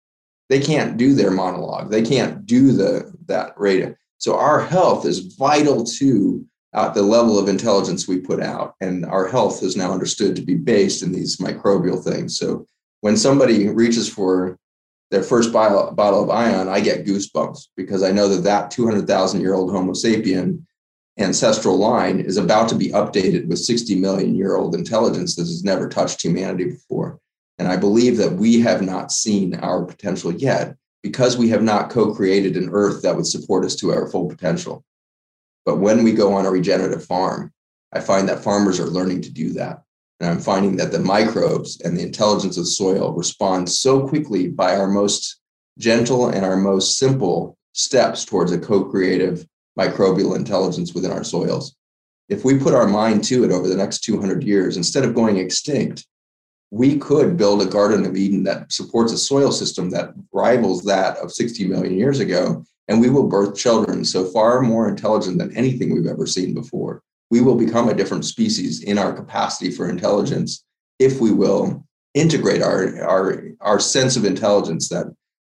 they can't do their monologue. They can't do the that rate. So our health is vital to at the level of intelligence we put out. And our health is now understood to be based in these microbial things. So when somebody reaches for their first bottle, bottle of ion, I get goosebumps because I know that that 200,000 year old Homo sapien ancestral line is about to be updated with 60 million year old intelligence that has never touched humanity before. And I believe that we have not seen our potential yet because we have not co created an earth that would support us to our full potential. But when we go on a regenerative farm, I find that farmers are learning to do that. And I'm finding that the microbes and the intelligence of soil respond so quickly by our most gentle and our most simple steps towards a co creative microbial intelligence within our soils. if we put our mind to it over the next 200 years, instead of going extinct, we could build a Garden of Eden that supports a soil system that rivals that of 60 million years ago. And we will birth children so far more intelligent than anything we've ever seen before. We will become a different species in our capacity for intelligence if we will integrate our, our, our sense of intelligence, that,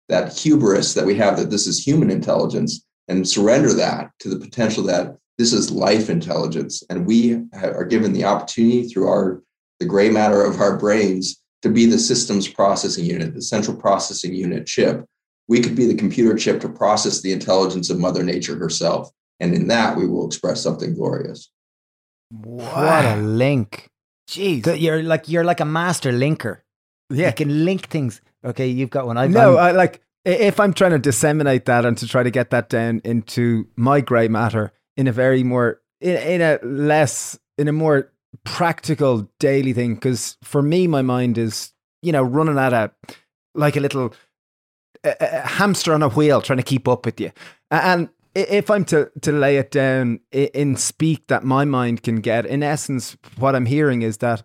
that hubris that we have that this is human intelligence, and surrender that to the potential that this is life intelligence. And we are given the opportunity through our the gray matter of our brains to be the systems processing unit, the central processing unit chip. We could be the computer chip to process the intelligence of Mother Nature herself. And in that, we will express something glorious. What a link. Jeez. You're like you're like a master linker. Yeah. You can link things. Okay, you've got one. I no, I like if I'm trying to disseminate that and to try to get that down into my grey matter in a very more in, in a less in a more practical daily thing because for me my mind is you know running at a like a little a, a hamster on a wheel trying to keep up with you and if i'm to to lay it down in speak that my mind can get in essence what i'm hearing is that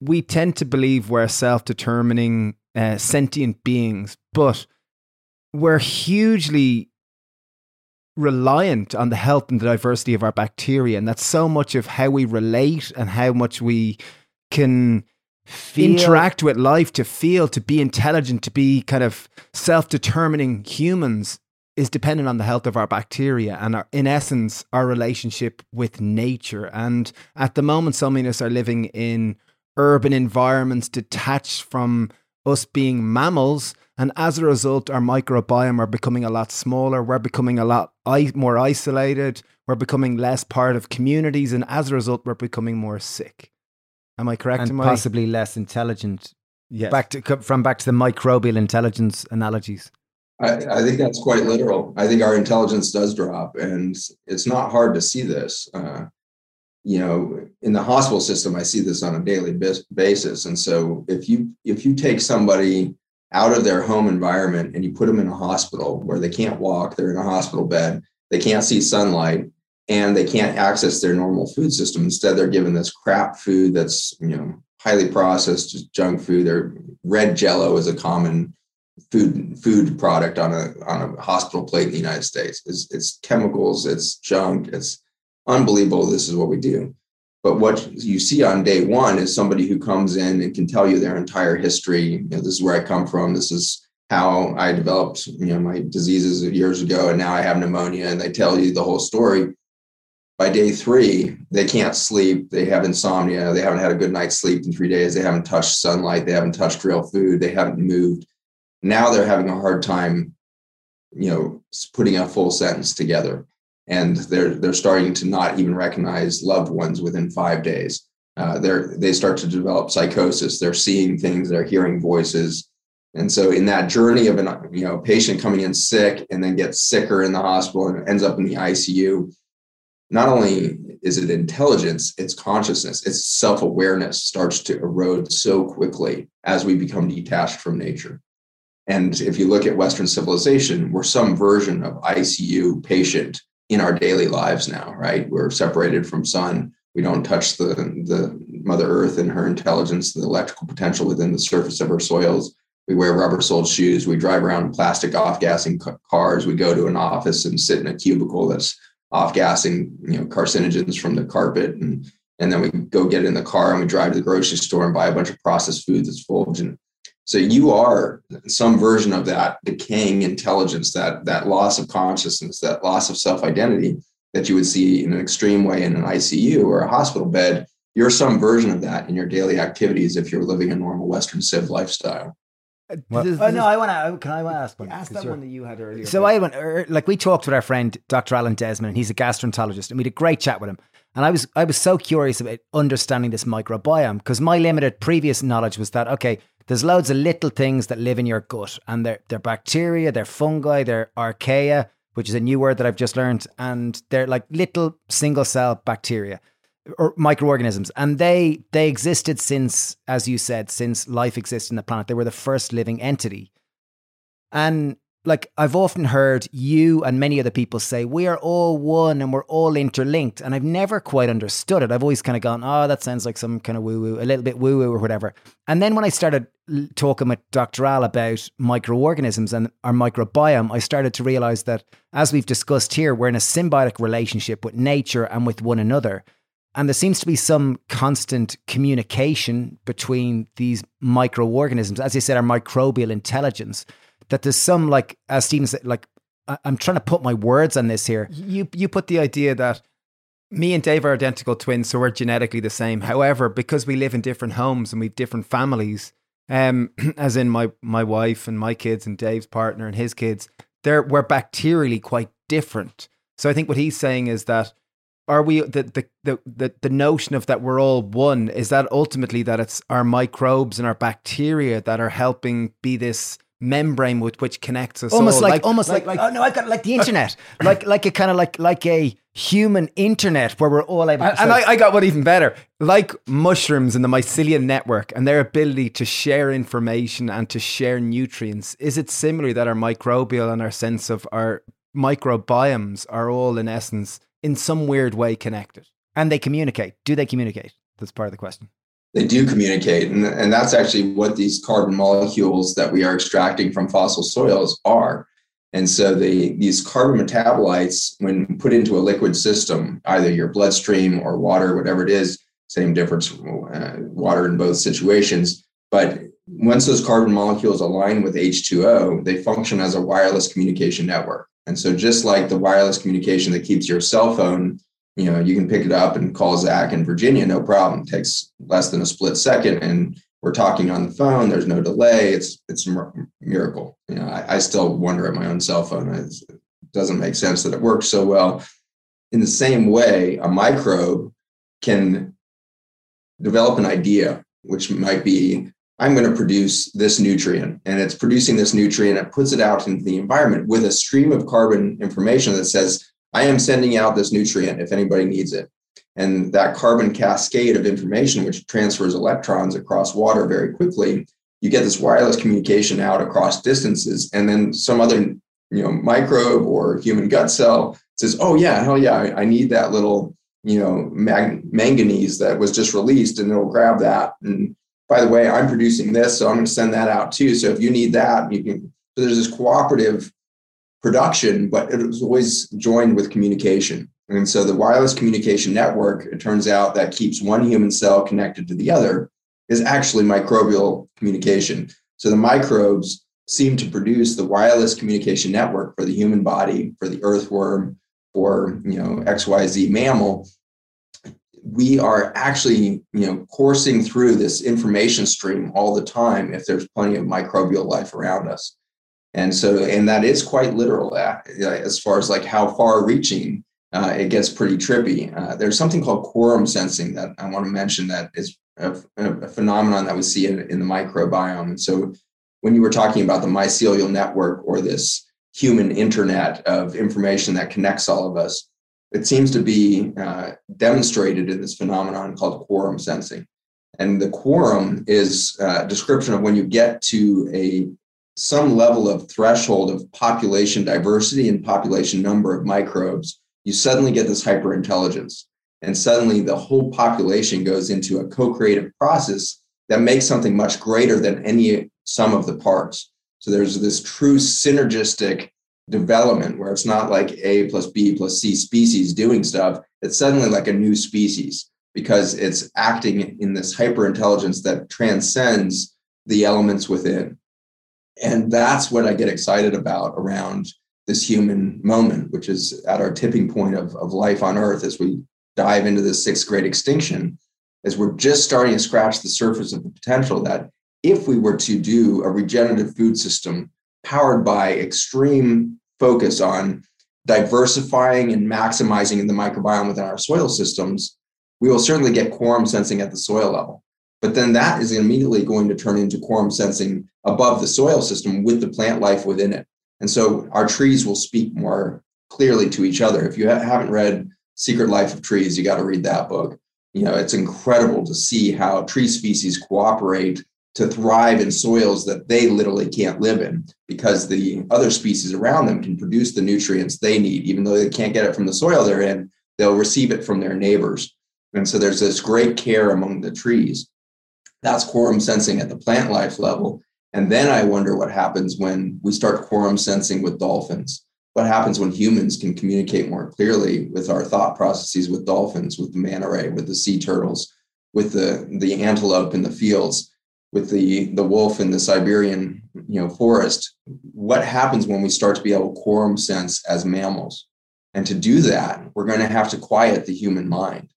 we tend to believe we're self-determining uh, sentient beings but we're hugely reliant on the health and the diversity of our bacteria. And that's so much of how we relate and how much we can feel. interact with life, to feel, to be intelligent, to be kind of self determining humans is dependent on the health of our bacteria and our, in essence, our relationship with nature. And at the moment, so many of us are living in urban environments detached from us being mammals and as a result, our microbiome are becoming a lot smaller. We're becoming a lot more isolated. We're becoming less part of communities. And as a result, we're becoming more sick. Am I correct? And Am possibly I? less intelligent. Yes. Back to, from back to the microbial intelligence analogies. I, I, think that's quite literal. I think our intelligence does drop, and it's not hard to see this. Uh, you know, in the hospital system, I see this on a daily basis. And so, if you if you take somebody out of their home environment and you put them in a hospital where they can't walk, they're in a hospital bed, they can't see sunlight, and they can't access their normal food system. Instead, they're given this crap food that's, you know, highly processed, junk food. Their red jello is a common food food product on a on a hospital plate in the United States. It's, it's chemicals, it's junk, it's unbelievable. This is what we do. But what you see on day one is somebody who comes in and can tell you their entire history. You know, this is where I come from. This is how I developed, you know, my diseases years ago, and now I have pneumonia. And they tell you the whole story. By day three, they can't sleep. They have insomnia. They haven't had a good night's sleep in three days. They haven't touched sunlight. They haven't touched real food. They haven't moved. Now they're having a hard time, you know, putting a full sentence together and they're they're starting to not even recognize loved ones within five days. Uh, they're they start to develop psychosis. They're seeing things. They're hearing voices. And so, in that journey of an you know patient coming in sick and then gets sicker in the hospital and ends up in the ICU, not only is it intelligence, it's consciousness, it's self awareness starts to erode so quickly as we become detached from nature. And if you look at Western civilization, we're some version of ICU patient in our daily lives now, right? We're separated from sun. We don't touch the, the Mother Earth and her intelligence, the electrical potential within the surface of our soils. We wear rubber soled shoes. We drive around plastic off gassing cars. We go to an office and sit in a cubicle that's off gassing, you know, carcinogens from the carpet. And, and then we go get in the car and we drive to the grocery store and buy a bunch of processed food that's full of so you are some version of that decaying intelligence, that that loss of consciousness, that loss of self-identity that you would see in an extreme way in an ICU or a hospital bed. You're some version of that in your daily activities if you're living a normal Western civ lifestyle. Well, oh no, I want to. Can I ask one? Ask that one that you had earlier. So I went er, like we talked with our friend Dr. Alan Desmond, and he's a gastroenterologist, and we had a great chat with him. And I was I was so curious about understanding this microbiome because my limited previous knowledge was that okay, there's loads of little things that live in your gut, and they're, they're bacteria, they're fungi, they're archaea, which is a new word that I've just learned, and they're like little single cell bacteria or microorganisms, and they they existed since, as you said, since life exists in the planet. They were the first living entity, and like I've often heard you and many other people say we are all one and we're all interlinked, and I've never quite understood it. I've always kind of gone, oh, that sounds like some kind of woo woo, a little bit woo woo or whatever. And then when I started talking with Dr. Al about microorganisms and our microbiome, I started to realize that as we've discussed here, we're in a symbiotic relationship with nature and with one another. And there seems to be some constant communication between these microorganisms, as you said, our microbial intelligence that there's some like as Stephen said, like I'm trying to put my words on this here. You you put the idea that me and Dave are identical twins, so we're genetically the same. However, because we live in different homes and we've different families, um, as in my my wife and my kids and Dave's partner and his kids, they're we're bacterially quite different. So I think what he's saying is that are we the, the the the notion of that we're all one is that ultimately that it's our microbes and our bacteria that are helping be this membrane with which connects us almost all. like, like almost like, like, like, oh no I've got like the uh, internet. Like like a kind of like like a human internet where we're all able to and I, I, got one even better. Like mushrooms in the mycelium network and their ability to share information and to share nutrients is it similar that our microbial and our sense of our microbiomes are all in essence in some weird way connected and they communicate do they communicate that's part of the question they do communicate. And, and that's actually what these carbon molecules that we are extracting from fossil soils are. And so the, these carbon metabolites, when put into a liquid system, either your bloodstream or water, whatever it is, same difference, uh, water in both situations. But once those carbon molecules align with H2O, they function as a wireless communication network. And so just like the wireless communication that keeps your cell phone you know, you can pick it up and call Zach in Virginia, no problem. It takes less than a split second, and we're talking on the phone. There's no delay. It's it's a miracle. You know, I, I still wonder at my own cell phone. it doesn't make sense that it works so well. In the same way, a microbe can develop an idea, which might be I'm going to produce this nutrient, and it's producing this nutrient. It puts it out into the environment with a stream of carbon information that says I am sending out this nutrient if anybody needs it. And that carbon cascade of information, which transfers electrons across water very quickly, you get this wireless communication out across distances. And then some other you know, microbe or human gut cell says, oh, yeah, hell yeah, I, I need that little you know, mag- manganese that was just released, and it'll grab that. And by the way, I'm producing this, so I'm going to send that out too. So if you need that, you can. So there's this cooperative production, but it was always joined with communication. And so the wireless communication network, it turns out that keeps one human cell connected to the other, is actually microbial communication. So the microbes seem to produce the wireless communication network for the human body, for the earthworm, for you know XYZ mammal. We are actually you know coursing through this information stream all the time if there's plenty of microbial life around us. And so and that is quite literal uh, as far as like how far reaching uh, it gets pretty trippy. Uh, there's something called quorum sensing that i want to mention that is a, a phenomenon that we see in, in, the microbiome. And so when you were talking about the mycelial network or this human internet of information that connects all of us it seems to be uh, demonstrated in this phenomenon called quorum sensing and the quorum is a description of when you get to a some level of threshold of population diversity and population number of microbes, you suddenly get this hyperintelligence. And suddenly the whole population goes into a co creative process that makes something much greater than any sum of the parts. So there's this true synergistic development where it's not like A plus B plus C species doing stuff. It's suddenly like a new species because it's acting in this hyper intelligence that transcends the elements within. And that's what I get excited about around this human moment, which is at our tipping point of, of life on Earth as we dive into the sixth great extinction, as we're just starting to scratch the surface of the potential that if we were to do a regenerative food system powered by extreme focus on diversifying and maximizing the microbiome within our soil systems, we will certainly get quorum sensing at the soil level. But then that is immediately going to turn into quorum sensing above the soil system with the plant life within it. And so our trees will speak more clearly to each other. If you haven't read Secret Life of Trees, you got to read that book. You know, it's incredible to see how tree species cooperate to thrive in soils that they literally can't live in because the other species around them can produce the nutrients they need. Even though they can't get it from the soil they're in they'll receive it from their neighbors. And so there's this great care among the trees. That's quorum sensing at the plant life level. And then i wonder what happens when we start quorum sensing with dolphins. What happens when humans can communicate more clearly with our thought processes with dolphins with the manta ray with the sea turtles with the the antelope in the fields with the the wolf in the Siberian you know forest. What happens when we start to be able to quorum sense as mammals? And to do that, we're going to have to quiet the human mind.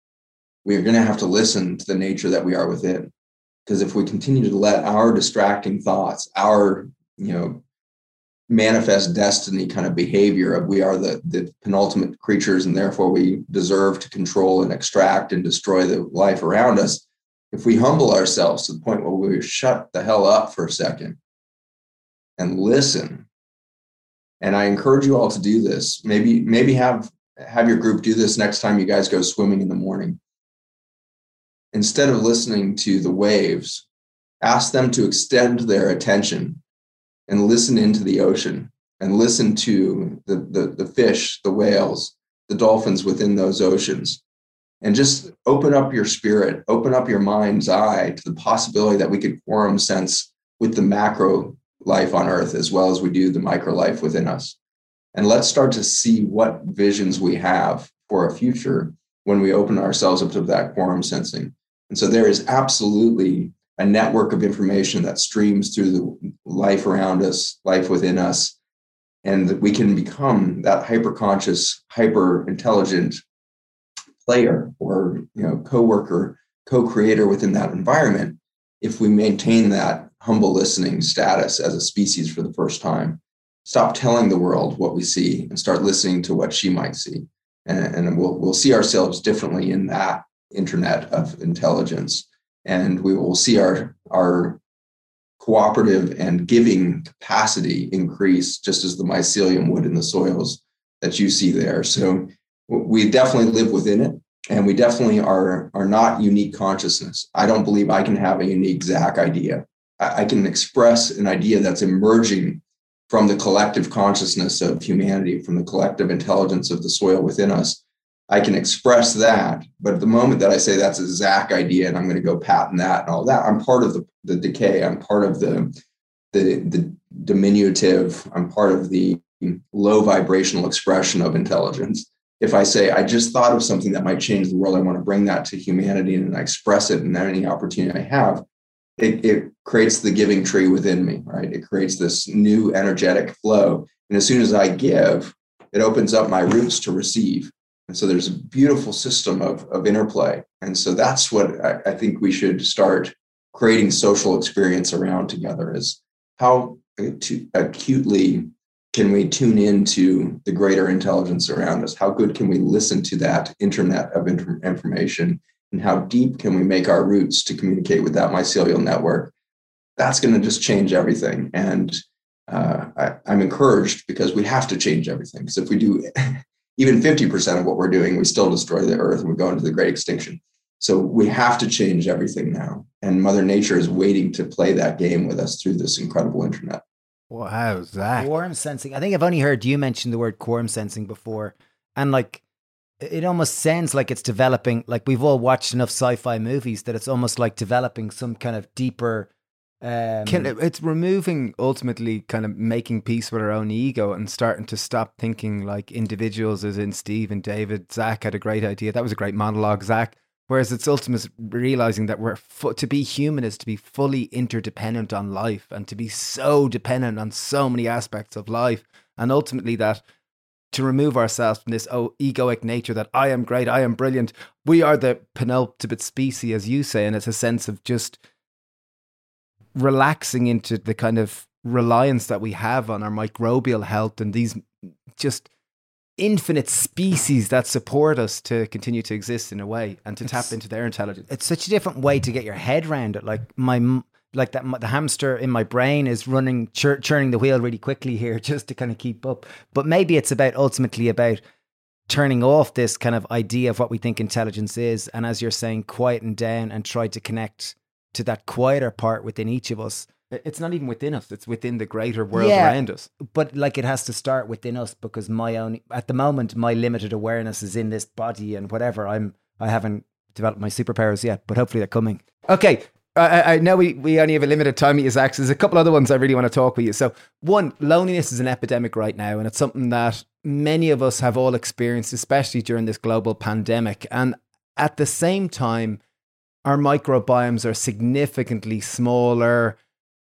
We're going to have to listen to the nature that we are within. Because if we continue to let our distracting thoughts, our you know manifest destiny kind of behavior of we are the, the penultimate creatures and therefore we deserve to control and extract and destroy the life around us if we humble ourselves to the point where we shut the hell up for a second and listen and i encourage you all to do this maybe maybe have have your group do this next time you guys go swimming in the morning. Instead of listening to the waves ask them to extend their attention and listen into the ocean and listen to the, the, the fish the whales the dolphins within those oceans and just open up your spirit, open up your mind's eye to the possibility that we could quorum sense with the macro life on earth as well as we do the micro life within us. And let's start to see what visions we have for a future when we open ourselves up to that quorum sensing. And so there is absolutely a network of information that streams through the life around us, life within us, and that we can become that hyper conscious, hyper intelligent player or you know co-worker co-creator within that environment if we maintain that humble listening status as a species for the first time stop telling the world what we see and start listening to what she might see. And, and we'll, we'll see ourselves differently in that internet of intelligence. And we will see our our cooperative and giving capacity increase just as the mycelium would in the soils that you see there. So we definitely live within it and we definitely are are not unique consciousness. I don't believe i can have a unique zach idea. I, I, can express an idea that's emerging from the collective consciousness of humanity from the collective intelligence of the soil within us. I can express that but at the moment that i say that's a zach idea and i'm going to go patent that and all that i'm part of the, the decay. I'm part of the the, the diminutive i'm part of the low vibrational expression of intelligence if I say, I just thought of something that might change the world, I want to bring that to humanity and I express it in any opportunity I have, it, it creates the giving tree within me, right? It creates this new energetic flow. And as soon as I give, it opens up my roots to receive. And so there's a beautiful system of, of interplay. And so that's what I, I think we should start creating social experience around together is how to acutely can we tune into the greater intelligence around us? How good can we listen to that internet of information? And how deep can we make our roots to communicate with that mycelial network? That's going to just change everything. And uh, I, I'm encouraged because we have to change everything. Because if we do even 50% of what we're doing, we still destroy the earth and we go into the great extinction. So we have to change everything now. And Mother Nature is waiting to play that game with us through this incredible internet. Wow, that quorum sensing. I think I've only heard you mention the word quorum sensing before, and like it almost sounds like it's developing. Like we've all watched enough sci-fi movies that it's almost like developing some kind of deeper. Um, Can, it's removing ultimately kind of making peace with our own ego and starting to stop thinking like individuals, as in Steve and David. Zach had a great idea. That was a great monologue, Zach. Whereas it's ultimately realizing that we're fu- to be human is to be fully interdependent on life and to be so dependent on so many aspects of life. And ultimately, that to remove ourselves from this oh, egoic nature that I am great, I am brilliant. We are the penultimate species, as you say, and it's a sense of just relaxing into the kind of reliance that we have on our microbial health and these just infinite species that support us to continue to exist in a way and to it's, tap into their intelligence. It's such a different way to get your head around it. Like my like that the hamster in my brain is running chur- churning the wheel really quickly here just to kind of keep up. But maybe it's about ultimately about turning off this kind of idea of what we think intelligence is and as you're saying quieten down and try to connect to that quieter part within each of us. It's not even within us; it's within the greater world Yeah. around us. But like it has to start within us because my own at the moment my limited awareness is in this body and whatever. I'm I haven't developed my superpowers yet, but hopefully they're coming. Okay. I, I- know we, we only have a limited time with you, Zach. There's a couple other ones I really want to talk with you. So, one, loneliness is an epidemic right now, and it's something that many of us have all experienced, especially during this global pandemic. And at the same time, our microbiomes are significantly smaller,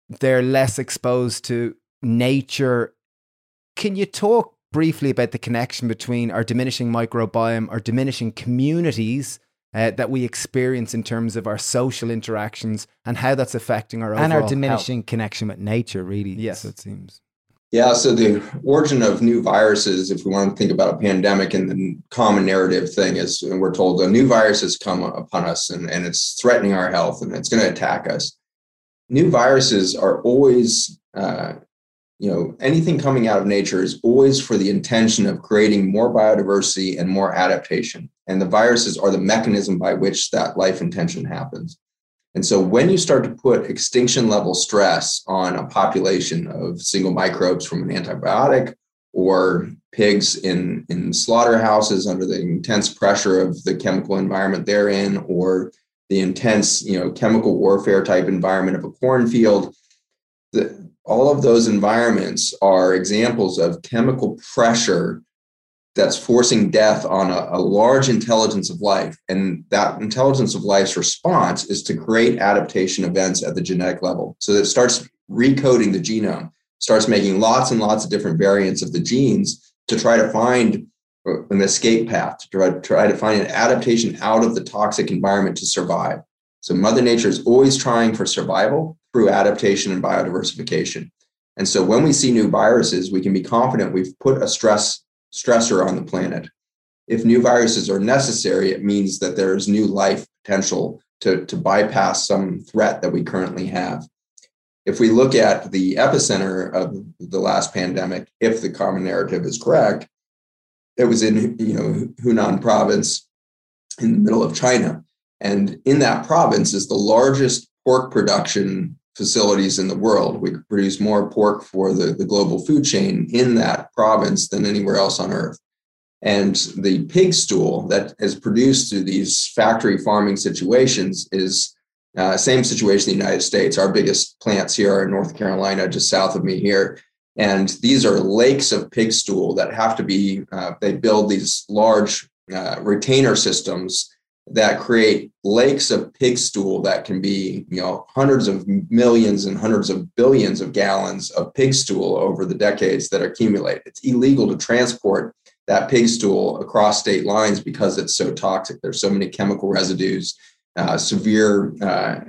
they're less exposed to nature. Can you talk briefly about the connection between our diminishing microbiome, our diminishing communities? uh, that we experience in terms of our social interactions and how that's affecting our and overall our diminishing connection with nature, really. Yes. so it seems. Yeah, so the origin of new viruses, if we want to think about a pandemic and the common narrative thing is and we're told a new virus has come upon us and, and it's threatening our health and it's going to attack us. New viruses are always, uh, you know, anything coming out of nature is always for the intention of creating more biodiversity and more adaptation. And the viruses are the mechanism by which that life intention happens. And so when you start to put extinction level stress on a population of single microbes from an antibiotic or pigs in, in slaughterhouses under the intense pressure of the chemical environment they're in or the intense you know chemical warfare type environment of a cornfield the, all of those environments are examples of chemical pressure that's forcing death on a, a, large intelligence of life. And that intelligence of life's response is to create adaptation events at the genetic level. So that it starts recoding the genome, starts making lots and lots of different variants of the genes to try to find an escape path, to try, try to find an adaptation out of the toxic environment to survive. So Mother Nature is always trying for survival through adaptation and biodiversification. And so when we see new viruses, we can be confident we've put a stress stressor on the planet. If new viruses are necessary, it means that there is new life potential to, to bypass some threat that we currently have. If we look at the epicenter of the last pandemic, if the common narrative is correct, it was in you know Hunan province in the middle of China. And in that province is the largest pork production facilities in the world. We produce more pork for the, the global food chain in that province than anywhere else on earth. And the pig stool that is produced through these factory farming situations is uh, same situation in the United States. Our biggest plants here are in North Carolina, just south of me here. And these are lakes of pig stool that have to be, uh, they build these large uh, retainer systems that create lakes of pig stool that can be, you know, hundreds of millions and hundreds of billions of gallons of pig stool over the decades that accumulate. It's illegal to transport that pig stool across state lines because it's so toxic. There's so many chemical residues, uh, severe uh,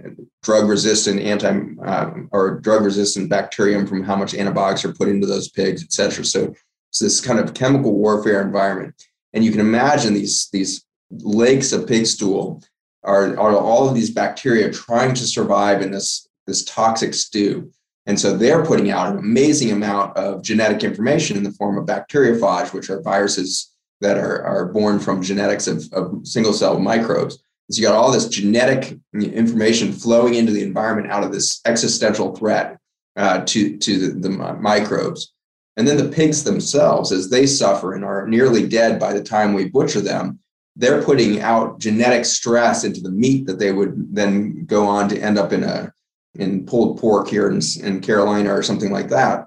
drug resistant anti um, or drug resistant bacterium from how much antibiotics are put into those pigs, et cetera. So it's this kind of chemical warfare environment. And you can imagine these, these lakes of pig stool are, are all of these bacteria trying to survive in this, this toxic stew. And so they're putting out an amazing amount of genetic information in the form of bacteriophage, which are viruses that are, are born from genetics of, of single cell microbes. So you got all this genetic information flowing into the environment out of this existential threat uh, to, to the, the microbes. And then the pigs themselves, as they suffer and are nearly dead by the time we butcher them, they're putting out genetic stress into the meat that they would then go on to end up in a in pulled pork here in, in Carolina or something like that.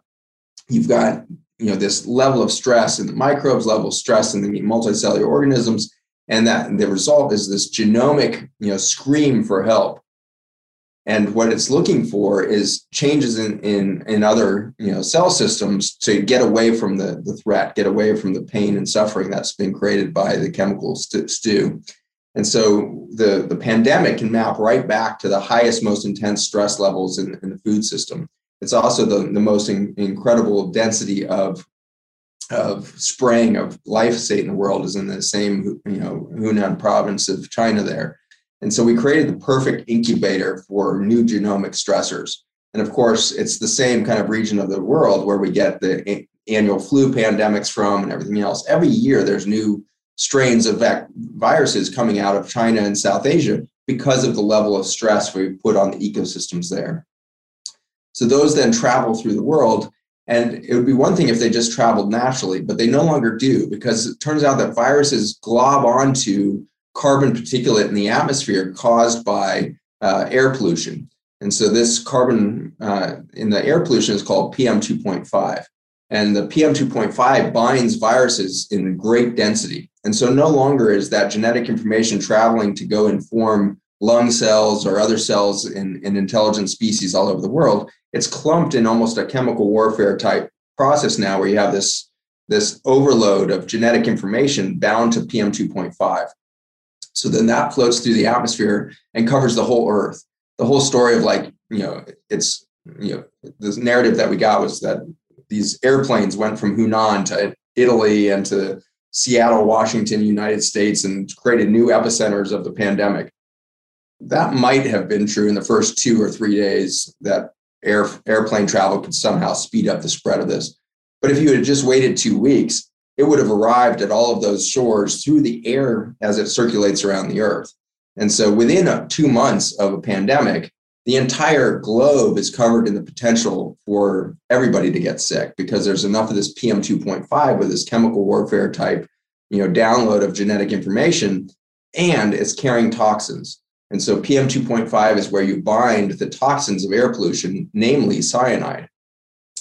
You've got you know this level of stress in the microbes, level of stress in the multicellular organisms, and that the result is this genomic you know scream for help. And what it's looking for is changes in in in other you know cell systems to get away from the the threat, get away from the pain and suffering that's been created by the chemical stew. And so the, the pandemic can map right back to the highest, most intense stress levels in, in the food system. It's also the, the most in, incredible density of, of spraying of glyphosate in the world is in the same you know Hunan province of China there. And so we created the perfect incubator for new genomic stressors. And of course, it's the same kind of region of the world where we get the annual flu pandemics from and everything else. Every year, there's new strains of viruses coming out of China and South Asia because of the level of stress we put on the ecosystems there. So those then travel through the world. And it would be one thing if they just traveled naturally, but they no longer do because it turns out that viruses glob onto carbon particulate in the atmosphere caused by uh, air pollution. And so this carbon uh, in the air pollution is called PM2.5. And the PM2.5 binds viruses in great density. And so no longer is that genetic information traveling to go inform lung cells or other cells in, in intelligent species all over the world. It's clumped in almost a chemical warfare type process now where you have this, this overload of genetic information bound to PM2.5. So then that floats through the atmosphere and covers the whole Earth. The whole story of like, you know, it's, you know, this narrative that we got was that these airplanes went from Hunan to Italy and to Seattle, Washington, United States, and created new epicenters of the pandemic. That might have been true in the first two or three days that air, airplane travel could somehow speed up the spread of this. But if you had just waited two weeks, it would have arrived at all of those shores through the air as it circulates around the earth. And so within a, two months of a pandemic, the entire globe is covered in the potential for everybody to get sick because there's enough of this PM 2.5 with this chemical warfare type, you know, download of genetic information, and it's carrying toxins. And so PM 2.5 is where you bind the toxins of air pollution, namely cyanide.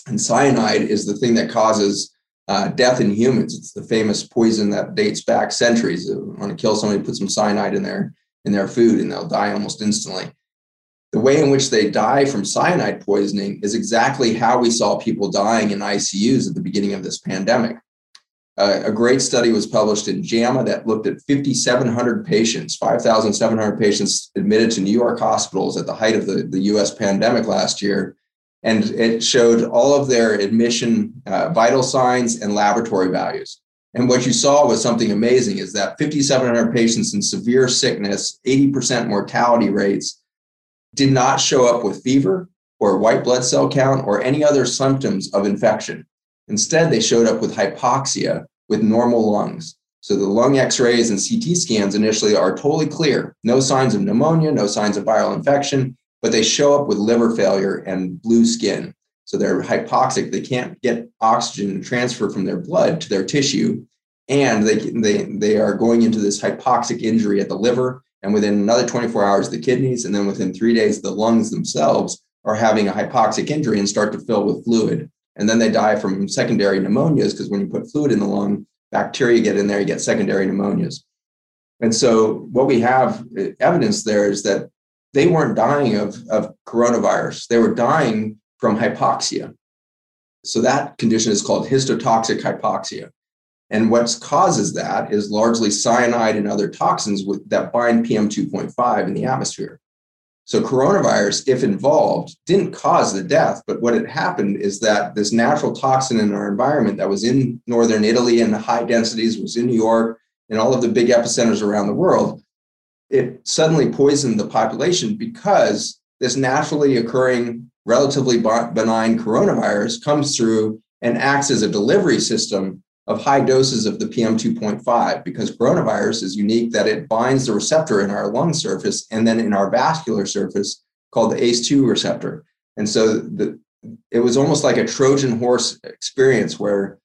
And cyanide is the thing that causes uh, death in humans. It's the famous poison that dates back centuries. You want to kill somebody, put some cyanide in their in their food, and they'll die almost instantly the way in which they die from cyanide poisoning is exactly how we saw people dying in ICUs at the beginning of this pandemic. Uh, a great study was published in JAMA that looked at 5,700 patients, 5,700 patients admitted to New York hospitals at the height of the, the US pandemic last year. And it showed all of their admission uh, vital signs and laboratory values. And what you saw was something amazing is that 5,700 patients in severe sickness, 80% mortality rates, did not show up with fever or white blood cell count or any other symptoms of infection. Instead, they showed up with hypoxia with normal lungs. So the lung x rays and CT scans initially are totally clear no signs of pneumonia, no signs of viral infection, but they show up with liver failure and blue skin. So they're hypoxic. They can't get oxygen transfer from their blood to their tissue. And they, they, they are going into this hypoxic injury at the liver and within another 24 hours, the kidneys, and then within three days, the lungs themselves are having a hypoxic injury and start to fill with fluid. And then they die from secondary pneumonias because when you put fluid in the lung, bacteria get in there, you get secondary pneumonias. And so, what we have uh, evidence there is that they weren't dying of, of coronavirus, they were dying from hypoxia. So, that condition is called histotoxic hypoxia. And what causes that is largely cyanide and other toxins with, that bind PM2.5 in the atmosphere. So, coronavirus, if involved, didn't cause the death, but what had happened is that this natural toxin in our environment that was in northern Italy and the high densities was in New York and all of the big epicenters around the world, it suddenly poisoned the population because this naturally occurring, relatively benign coronavirus comes through and acts as a delivery system of high doses of the PM2.5 because coronavirus is unique that it binds the receptor in our lung surface and then in our vascular surface called the ACE2 receptor. And so the, it was almost like a Trojan horse experience where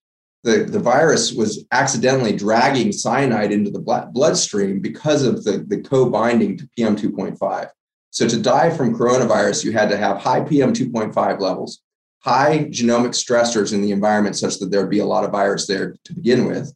the, the virus was accidentally dragging cyanide into the bloodstream because of the, the co-binding to PM2.5. So to die from coronavirus, you had to have high PM2.5 levels high genomic stressors in the environment such that there'd be a lot of virus there to begin with.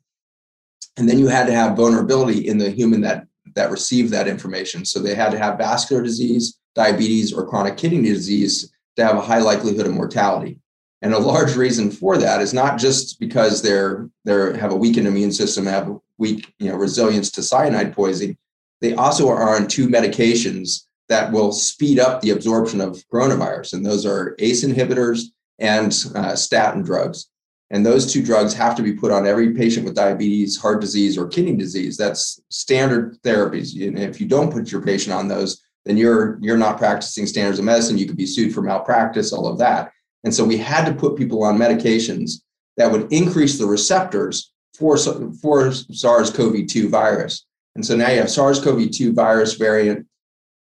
And then you had to have vulnerability in the human that, that received that information. So they had to have vascular disease, diabetes, or chronic kidney disease to have a high likelihood of mortality. And a large reason for that is not just because they're they have a weakened immune system, have weak you know resilience to cyanide poisoning. They also are on two medications that will speed up the absorption of coronavirus, and those are ACE inhibitors and uh, statin drugs. And those two drugs have to be put on every patient with diabetes, heart disease, or kidney disease. That's standard therapies. And if you don't put your patient on those, then you're you're not practicing standards of medicine. You could be sued for malpractice, all of that. And so we had to put people on medications that would increase the receptors for, for SARS-CoV-2 virus. And so now you have SARS-CoV-2 virus variant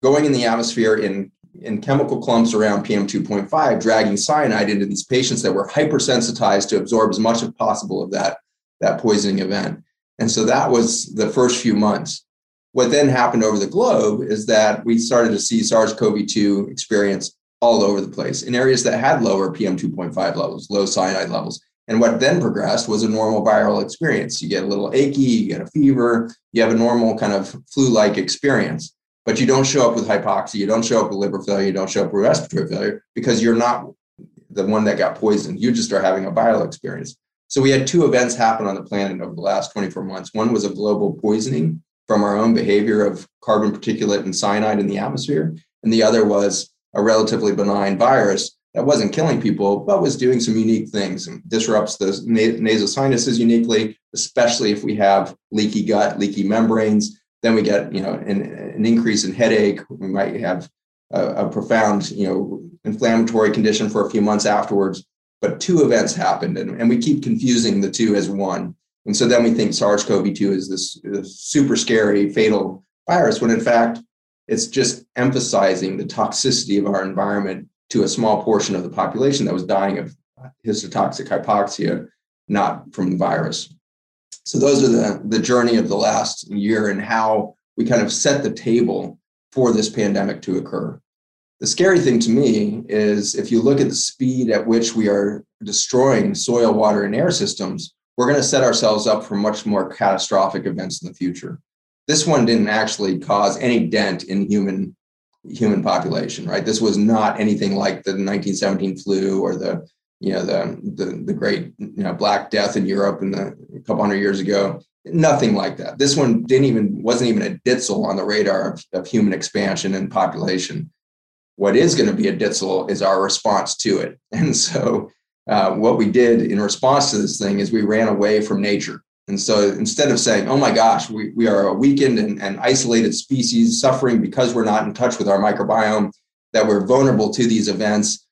going in the atmosphere in in chemical clumps around PM2.5, dragging cyanide into these patients that were hypersensitized to absorb as much as possible of that, that poisoning event. And so that was the first few months. What then happened over the globe is that we started to see SARS CoV 2 experience all over the place in areas that had lower PM2.5 levels, low cyanide levels. And what then progressed was a normal viral experience. You get a little achy, you get a fever, you have a normal kind of flu like experience but you don't show up with hypoxia, you don't show up with liver failure, you don't show up with respiratory failure because you're not the one that got poisoned. You just are having a viral experience. So we had two events happen on the planet over the last 24 months. One was a global poisoning from our own behavior of carbon particulate and cyanide in the atmosphere. And the other was a relatively benign virus that wasn't killing people, but was doing some unique things and disrupts the nasal sinuses uniquely, especially if we have leaky gut, leaky membranes, then we get you know an, an increase in headache. We might have a, a, profound you know inflammatory condition for a few months afterwards but two events happened and, and we keep confusing the two as one. And so then we think sars-cov-2 is this, this super scary fatal virus when in fact it's just emphasizing the toxicity of our environment to a small portion of the population that was dying of histotoxic hypoxia not from the virus so those are the the journey of the last year and how we kind of set the table for this pandemic to occur. The scary thing to me is if you look at the speed at which we are destroying soil, water, and air systems, we're going to set ourselves up for much more catastrophic events in the future. This one didn't actually cause any dent in human human population, right? This was not anything like the 1917 flu or the you know the the, the great you know black death in europe in the a couple hundred years ago. Nothing like that. This one didn't even wasn't even a ditzel on the radar of, of human expansion and population. What is going to be a ditzel is our response to it. And so uh, what we did in response to this thing is we ran away from nature. And so instead of saying oh my gosh we, we are a weakened and, and isolated species suffering because we're not in touch with our microbiome that we're vulnerable to these events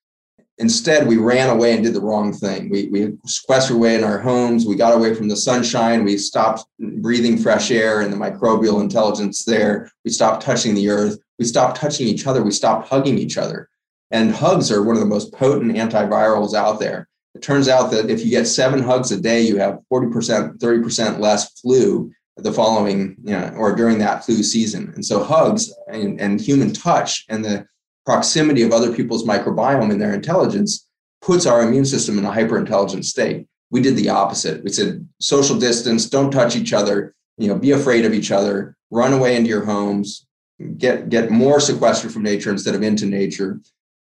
Instead, we ran away and did the wrong thing. We, we sequestered away in our homes. We got away from the sunshine. We stopped breathing fresh air and the microbial intelligence there. We stopped touching the earth. We stopped touching each other. We stopped hugging each other. And hugs are one of the most potent antivirals out there. It turns out that if you get seven hugs a day, you have 40%, 30% less flu the following, you know, or during that flu season. And so hugs and, and human touch and the proximity of other people's microbiome and their intelligence puts our immune system in a hyper intelligent state. We did the opposite. We said social distance, don't touch each other, you know, be afraid of each other, run away into your homes, get get more sequestered from nature instead of into nature.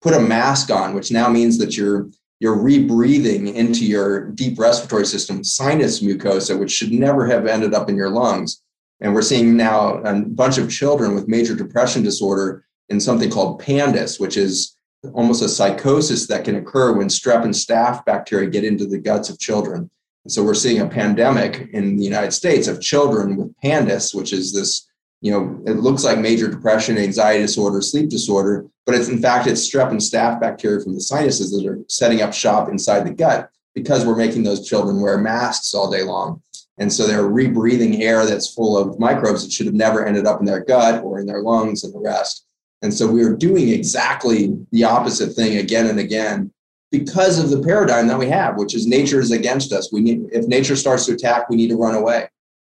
Put a mask on, which now means that you're you're rebreathing into your deep respiratory system sinus mucosa, which should never have ended up in your lungs. And we're seeing now a bunch of children with major depression disorder in something called PANDAS, which is almost a psychosis that can occur when strep and staph bacteria get into the guts of children. So we're seeing a pandemic in the United States of children with PANDAS, which is this, you know, it looks like major depression, anxiety disorder, sleep disorder, but it's in fact it's strep and staph bacteria from the sinuses that are setting up shop inside the gut because we're making those children wear masks all day long. And so they're rebreathing air that's full of microbes that should have never ended up in their gut or in their lungs and the rest. And so we are doing exactly the opposite thing again and again because of the paradigm that we have, which is nature is against us. We need if nature starts to attack, we need to run away.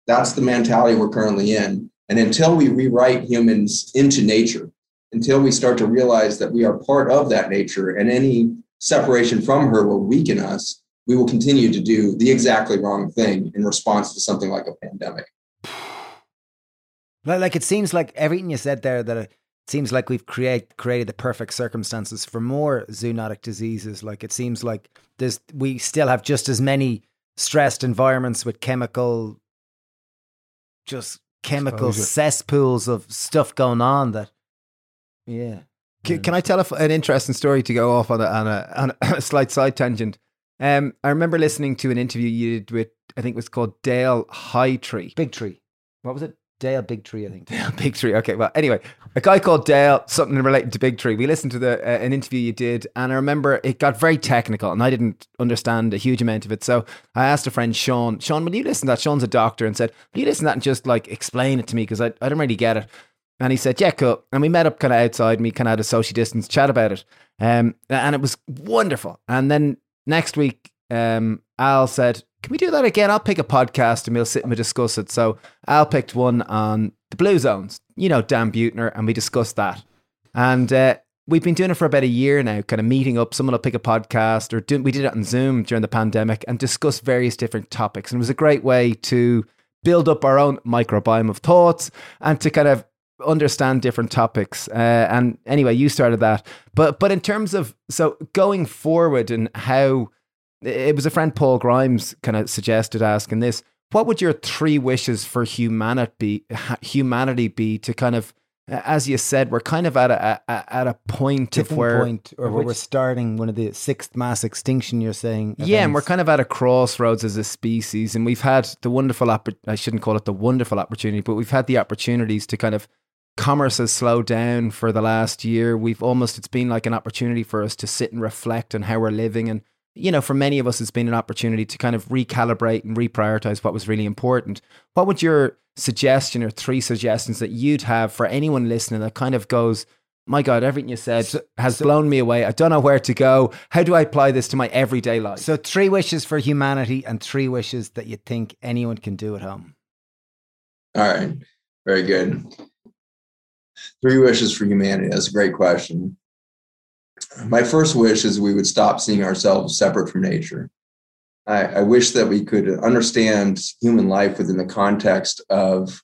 That's the mentality we're currently in. And until we rewrite humans into nature, until we start to realize that we are part of that nature and any separation from her will weaken us, we will continue to do the exactly wrong thing in response to something like a pandemic. Like it seems like everything you said there that seems like we've create, created the perfect circumstances for more zoonotic diseases. Like it seems like there's we still have just as many stressed environments with chemical, just chemical Exposure. cesspools of stuff going on. That yeah. Can, can I tell an interesting story to go off on a, on a, on a slight side tangent? Um, I remember listening to an interview you did with I think it was called Dale Hightree. Big Tree. What was it? Dale Big Tree, I think. Dale Big Tree. Okay, well, anyway, a guy called Dale, something related to Big Tree. We listened to the uh, an interview you did, and I remember it got very technical, and I didn't understand a huge amount of it. So I asked a friend, Sean, Sean, will you listen to that? Sean's a doctor, and said, will you listen to that and just like explain it to me because I, I don't really get it. And he said, yeah, cool. And we met up kind of outside and we kind of had a social distance chat about it. Um, and it was wonderful. And then next week, um, Al said, can we do that again? I'll pick a podcast and we'll sit and we'll discuss it. So Al picked one on the Blue Zones, you know, Dan Buettner, and we discussed that. And uh, we've been doing it for about a year now, kind of meeting up. Someone will pick a podcast, or do, we did it on Zoom during the pandemic and discuss various different topics. And it was a great way to build up our own microbiome of thoughts and to kind of understand different topics. Uh, and anyway, you started that. But but in terms of so going forward and how it was a friend Paul Grimes kind of suggested asking this. What would your three wishes for humanity humanity be to kind of as you said, we're kind of at a, a at a point Different of where point, or where we're starting one of the sixth mass extinction. You're saying, events. yeah, and we're kind of at a crossroads as a species, and we've had the wonderful I shouldn't call it the wonderful opportunity, but we've had the opportunities to kind of commerce has slowed down for the last year. We've almost it's been like an opportunity for us to sit and reflect on how we're living and you know, for many of us, it's been an opportunity to kind of recalibrate and reprioritize what was really important. What would your suggestion or three suggestions that you'd have for anyone listening that kind of goes, my God, everything you said so, has so, blown me away. I don't know where to go. How do I apply this to my everyday life? So, three wishes for humanity and three wishes that you think anyone can do at home. All right. Very good. Three wishes for humanity. That's a great question my first wish is we would stop seeing ourselves separate from nature. I, I, wish that we could understand human life within the context of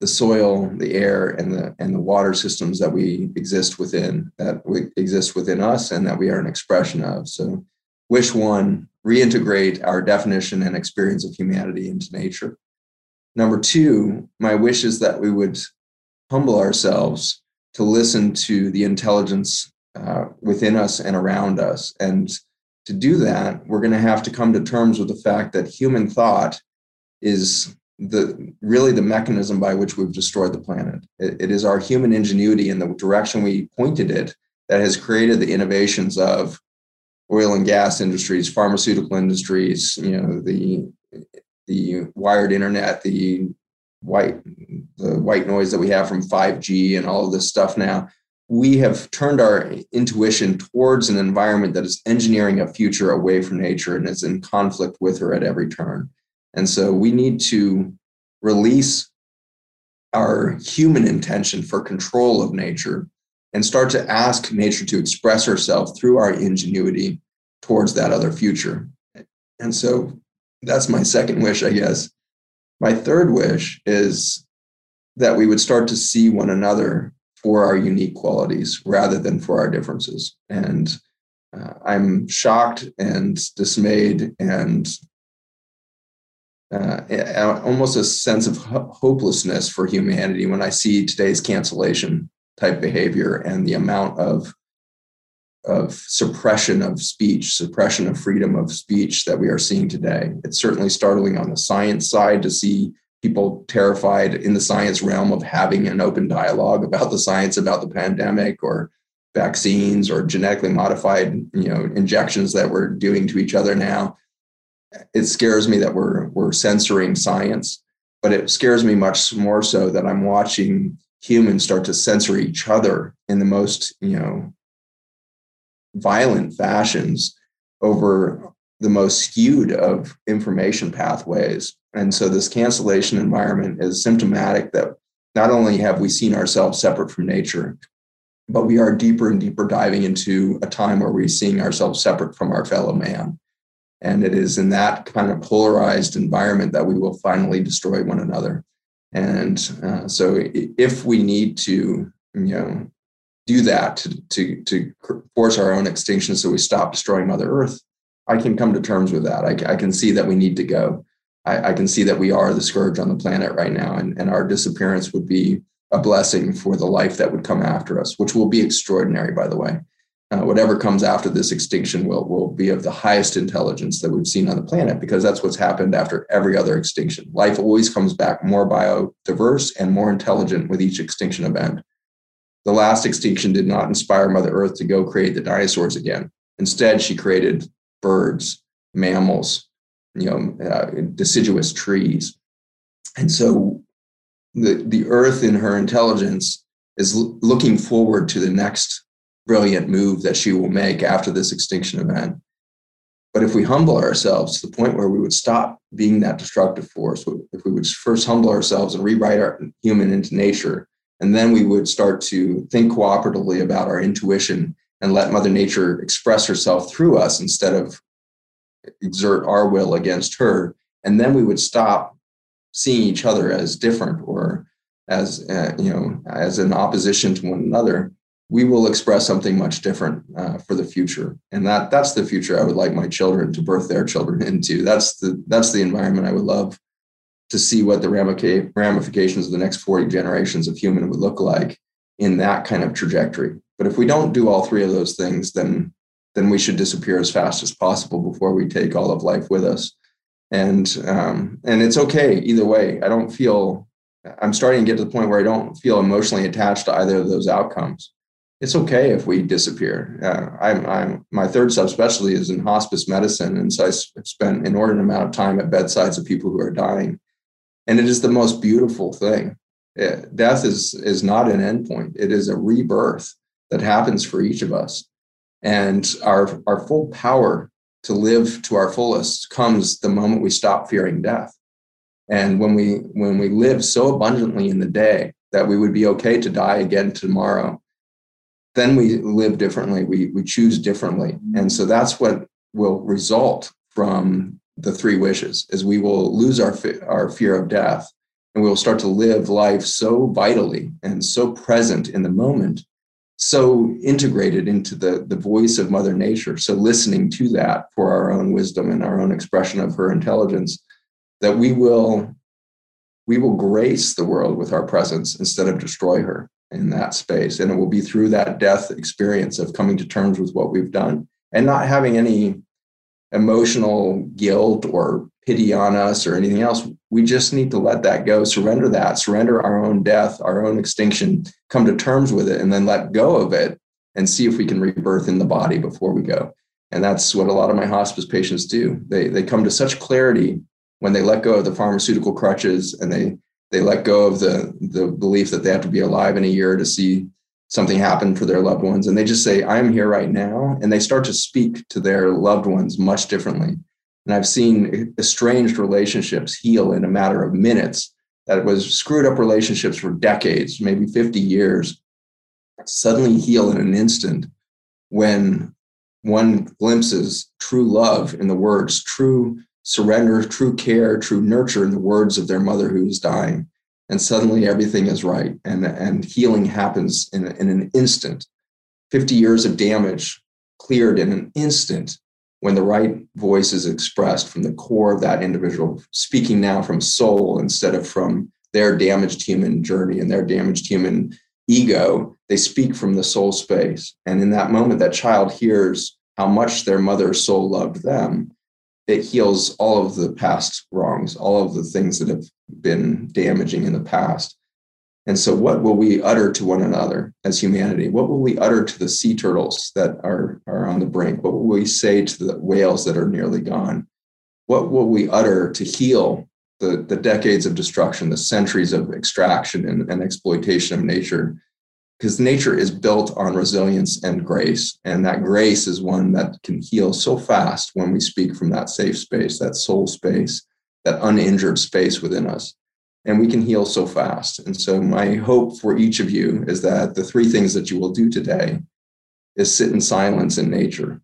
the soil, the air, and the and the water systems that we exist within, that we exist within us, and that we are an expression of. So, wish one, reintegrate our definition and experience of humanity into nature. Number two, my wish is that we would humble ourselves to listen to the intelligence uh, within us and around us. And to do that, we're going to have to come to terms with the fact that human thought is the really the mechanism by which we've destroyed the planet. it, it is our human ingenuity and the direction we pointed it that has created the innovations of oil and gas industries, pharmaceutical industries, you know, the the wired internet, the white the white noise that we have from 5G and all of this stuff now we have turned our intuition towards an environment that is engineering a future away from nature and is in conflict with her at every turn. And so we need to release our human intention for control of nature and start to ask nature to express herself through our ingenuity towards that other future. And so that's my second wish, I guess. My third wish is that we would start to see one another for our unique qualities rather than for our differences. And uh, I'm shocked and dismayed and uh, almost a sense of hopelessness for humanity when I see today's cancellation type behavior and the amount of of suppression of speech, suppression of freedom of speech that we are seeing today. It's certainly startling on the science side to see people terrified in the science realm of having an open dialogue about the science about the pandemic or vaccines or genetically modified you know injections that we're doing to each other now. It scares me that we're we're censoring science but it scares me much more so that i'm watching humans start to censor each other in the most you know violent fashions over the most skewed of information pathways and so this cancellation environment is symptomatic that not only have we seen ourselves separate from nature, but we are deeper and deeper diving into a time where we're seeing ourselves separate from our fellow man. And it is in that kind of polarized environment that we will finally destroy one another. And uh, so if we need to, you know, do that to, to, to force our own extinction so we stop destroying Mother Earth, I can come to terms with that. I, I can see that we need to go. I, I, can see that we are the scourge on the planet right now, and, and our disappearance would be a blessing for the life that would come after us, which will be extraordinary, by the way. Uh, whatever comes after this extinction will, will be of the highest intelligence that we've seen on the planet because that's what's happened after every other extinction. Life always comes back more biodiverse and more intelligent with each extinction event. The last extinction did not inspire Mother Earth to go create the dinosaurs again. Instead, she created birds, mammals, you know, uh, deciduous trees. And so the, the earth in her intelligence is l- looking forward to the next brilliant move that she will make after this extinction event. But if we humble ourselves to the point where we would stop being that destructive force, if we would first humble ourselves and rewrite our human into nature, and then we would start to think cooperatively about our intuition and let Mother Nature express herself through us instead of exert our will against her. And then we would stop seeing each other as different or as uh, you know as an opposition to one another. We will express something much different uh, for the future. And that that's the future i would like my children to birth their children into. That's the that's the environment i would love to see what the ramifications of the next 40 generations of human would look like in that kind of trajectory but if we don't do all three of those things then then we should disappear as fast as possible before we take all of life with us. And um, and it's okay either way. I don't feel i'm starting to get to the point where i don't feel emotionally attached to either of those outcomes. It's okay if we disappear. Uh, I'm, I'm my third subspecialty is in hospice medicine and so i spent an inordinate amount of time at bedsides of people who are dying. And it is the most beautiful thing. It, uh, death is is not an endpoint. It is a rebirth that happens for each of us and our our full power to live to our fullest comes the moment we stop fearing death. And when we when we live so abundantly in the day that we would be okay to die again tomorrow, then we live differently. We we choose differently. Mm-hmm. And so that's what will result from the three wishes is we will lose our our fear of death and we will start to live life so vitally and so present in the moment so integrated into the, the voice of Mother Nature, so listening to that for our own wisdom and our own expression of her intelligence, that we will we will grace the world with our presence instead of destroy her in that space. And it will be through that death experience of coming to terms with what we've done and not having any emotional guilt or pity on us or anything else. We just need to let that go, surrender that, surrender our own death, our own extinction, come to terms with it, and then let go of it and see if we can rebirth in the body before we go. And that's what a lot of my hospice patients do. They, they come to such clarity when they let go of the pharmaceutical crutches and they, they let go of the, the belief that they have to be alive in a year to see something happen for their loved ones. And they just say, I'm here right now. And they start to speak to their loved ones much differently. And I've seen estranged relationships heal in a matter of minutes that was screwed up relationships for decades, maybe 50 years, suddenly heal in an instant when one glimpses true love in the words, true surrender, true care, true nurture in the words of their mother who is dying. And suddenly everything is right and, and healing happens in, in an instant. 50 years of damage cleared in an instant when the right voice is expressed from the core of that individual, speaking now from soul instead of from their damaged human journey and their damaged human ego, they speak from the soul space. And in that moment, that child hears how much their mother's soul loved them. It heals all of the past wrongs, all of the things that have been damaging in the past. And so, what will we utter to one another as humanity? What will we utter to the sea turtles that are, are on the brink? What will we say to the whales that are nearly gone? What will we utter to heal the, the decades of destruction, the centuries of extraction and, and exploitation of nature? Because nature is built on resilience and grace. And that grace is one that can heal so fast when we speak from that safe space, that soul space, that uninjured space within us and we can heal so fast. And so, my hope for each of you is that the three things that you will do today is sit in silence in nature.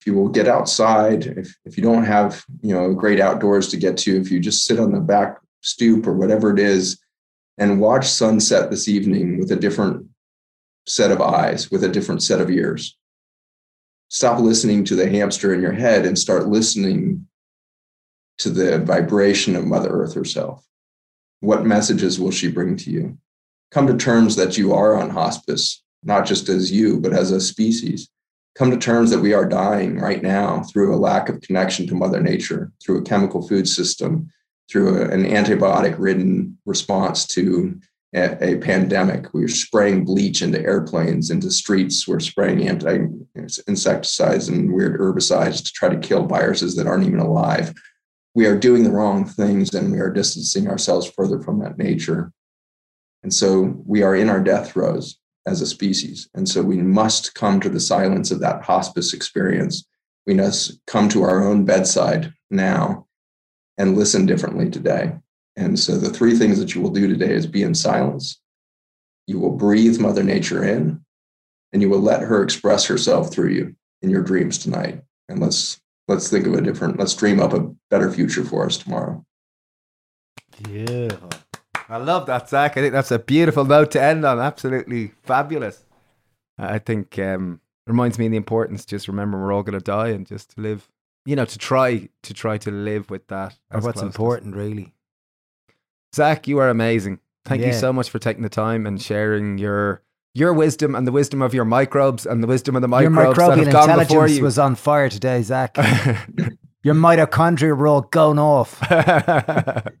If you will get outside, if, if you don't have you know great outdoors to get to, if you just sit on the back stoop or whatever it is and watch sunset this evening with a different set of eyes, with a different set of ears. Stop listening to the hamster in your head and start listening to the vibration of Mother Earth herself. What messages will she bring to you? Come to terms that you are on hospice, not just as you, but as a species. Come to terms that we are dying right now through a lack of connection to Mother Nature, through a chemical food system, through a, an antibiotic ridden response to a, a, pandemic. We're spraying bleach into airplanes, into streets. We're spraying anti insecticides and weird herbicides to try to kill viruses that aren't even alive we are doing the wrong things and we are distancing ourselves further from that nature. And so we are in our death throes as a species. And so we must come to the silence of that hospice experience. We must come to our own bedside now and listen differently today. And so the three things that you will do today is be in silence. You will breathe Mother Nature in, and you will let her express herself through you in your dreams tonight. And let's let's think of a different, let's dream up a better future for us tomorrow. yeah I love that, Zach. I think that's a beautiful note to end on. Absolutely fabulous. I think um, reminds me of the importance. Just remember, we're all going to die, and just to live. You know, to try to try to live with that. Or what's important, really. Zach, you are amazing. Thank you so much for taking the time and sharing your your wisdom and the wisdom of your microbes and the wisdom of the Your microbes that microbial have gone intelligence you. was on fire today, Zach. Your mitochondria were all going off. That's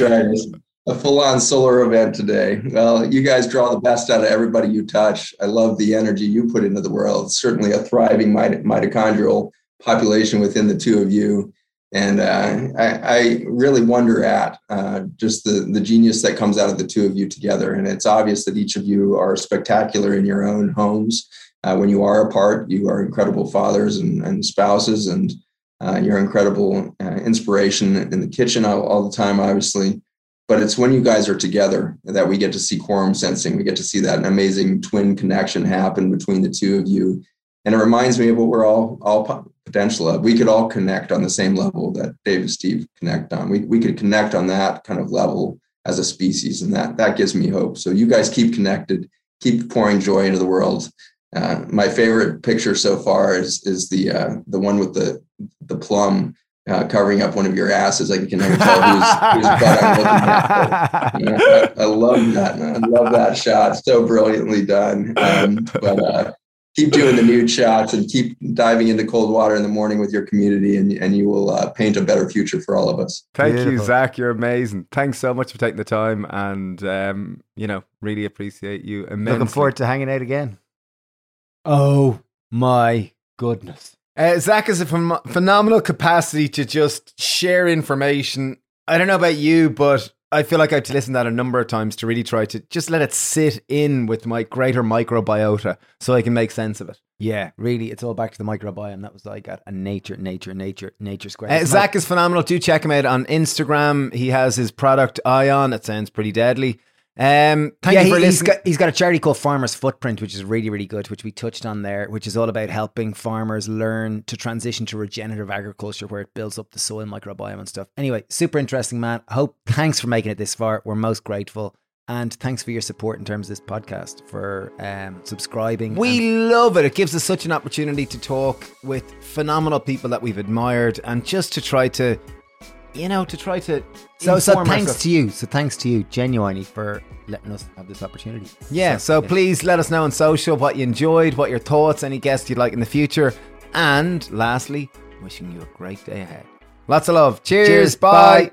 right. It's a full on solar event today. Well, you guys draw the best out of everybody you touch. I love the energy you put into the world. Certainly a thriving mit- mitochondrial population within the two of you. And uh, I, I really wonder at uh, just the, the genius that comes out of the two of you together. And it's obvious that each of you are spectacular in your own homes. Uh, when you are apart, you are incredible fathers and, and spouses, and uh, you're incredible uh, inspiration in the kitchen all, all the time, obviously. But it's when you guys are together that we get to see quorum sensing. We get to see that amazing twin connection happen between the two of you. And it reminds me of what we're all all potential of. We could all connect on the same level that Dave and Steve connect on. We we could connect on that kind of level as a species, and that that gives me hope. So you guys keep connected, keep pouring joy into the world. Uh, my favorite picture so far is is the uh, the one with the the plum uh, covering up one of your asses. I can never tell whose, whose butt I'm looking at. You know, I, I love that. I love that shot. So brilliantly done. Um, but uh, keep doing the nude shots and keep diving into cold water in the morning with your community, and, and you will uh, paint a better future for all of us. Thank you, Zach. You're amazing. Thanks so much for taking the time, and um, you know, really appreciate you immensely. Looking forward to hanging out again. Oh my goodness. Uh, Zach has a phen- phenomenal capacity to just share information. I don't know about you, but I feel like I've listened to that a number of times to really try to just let it sit in with my greater microbiota so I can make sense of it. Yeah, really, it's all back to the microbiome. That was I got. a nature, nature, nature, nature square. Uh, Zach is phenomenal. Do check him out on Instagram. He has his product Ion. It sounds pretty deadly. Um, thank yeah, you he, for has got he's got a charity called Farmers Footprint, which is really really good, which we touched on there, which is all about helping farmers learn to transition to regenerative agriculture, where it builds up the soil microbiome and stuff. Anyway, super interesting, man. Hope thanks for making it this far. We're most grateful, and thanks for your support in terms of this podcast, for um, subscribing. We and- love it. It gives us such an opportunity to talk with phenomenal people that we've admired and just to try to, you know, to try to. so so thanks ourselves. to you. So thanks to you, genuinely, for letting us have this opportunity. Yeah, so yeah. please let us know on social what you enjoyed, what your thoughts, any guests you'd like in the future. And lastly, wishing you a great day ahead. Lots of love. Cheers. Cheers, bye. bye.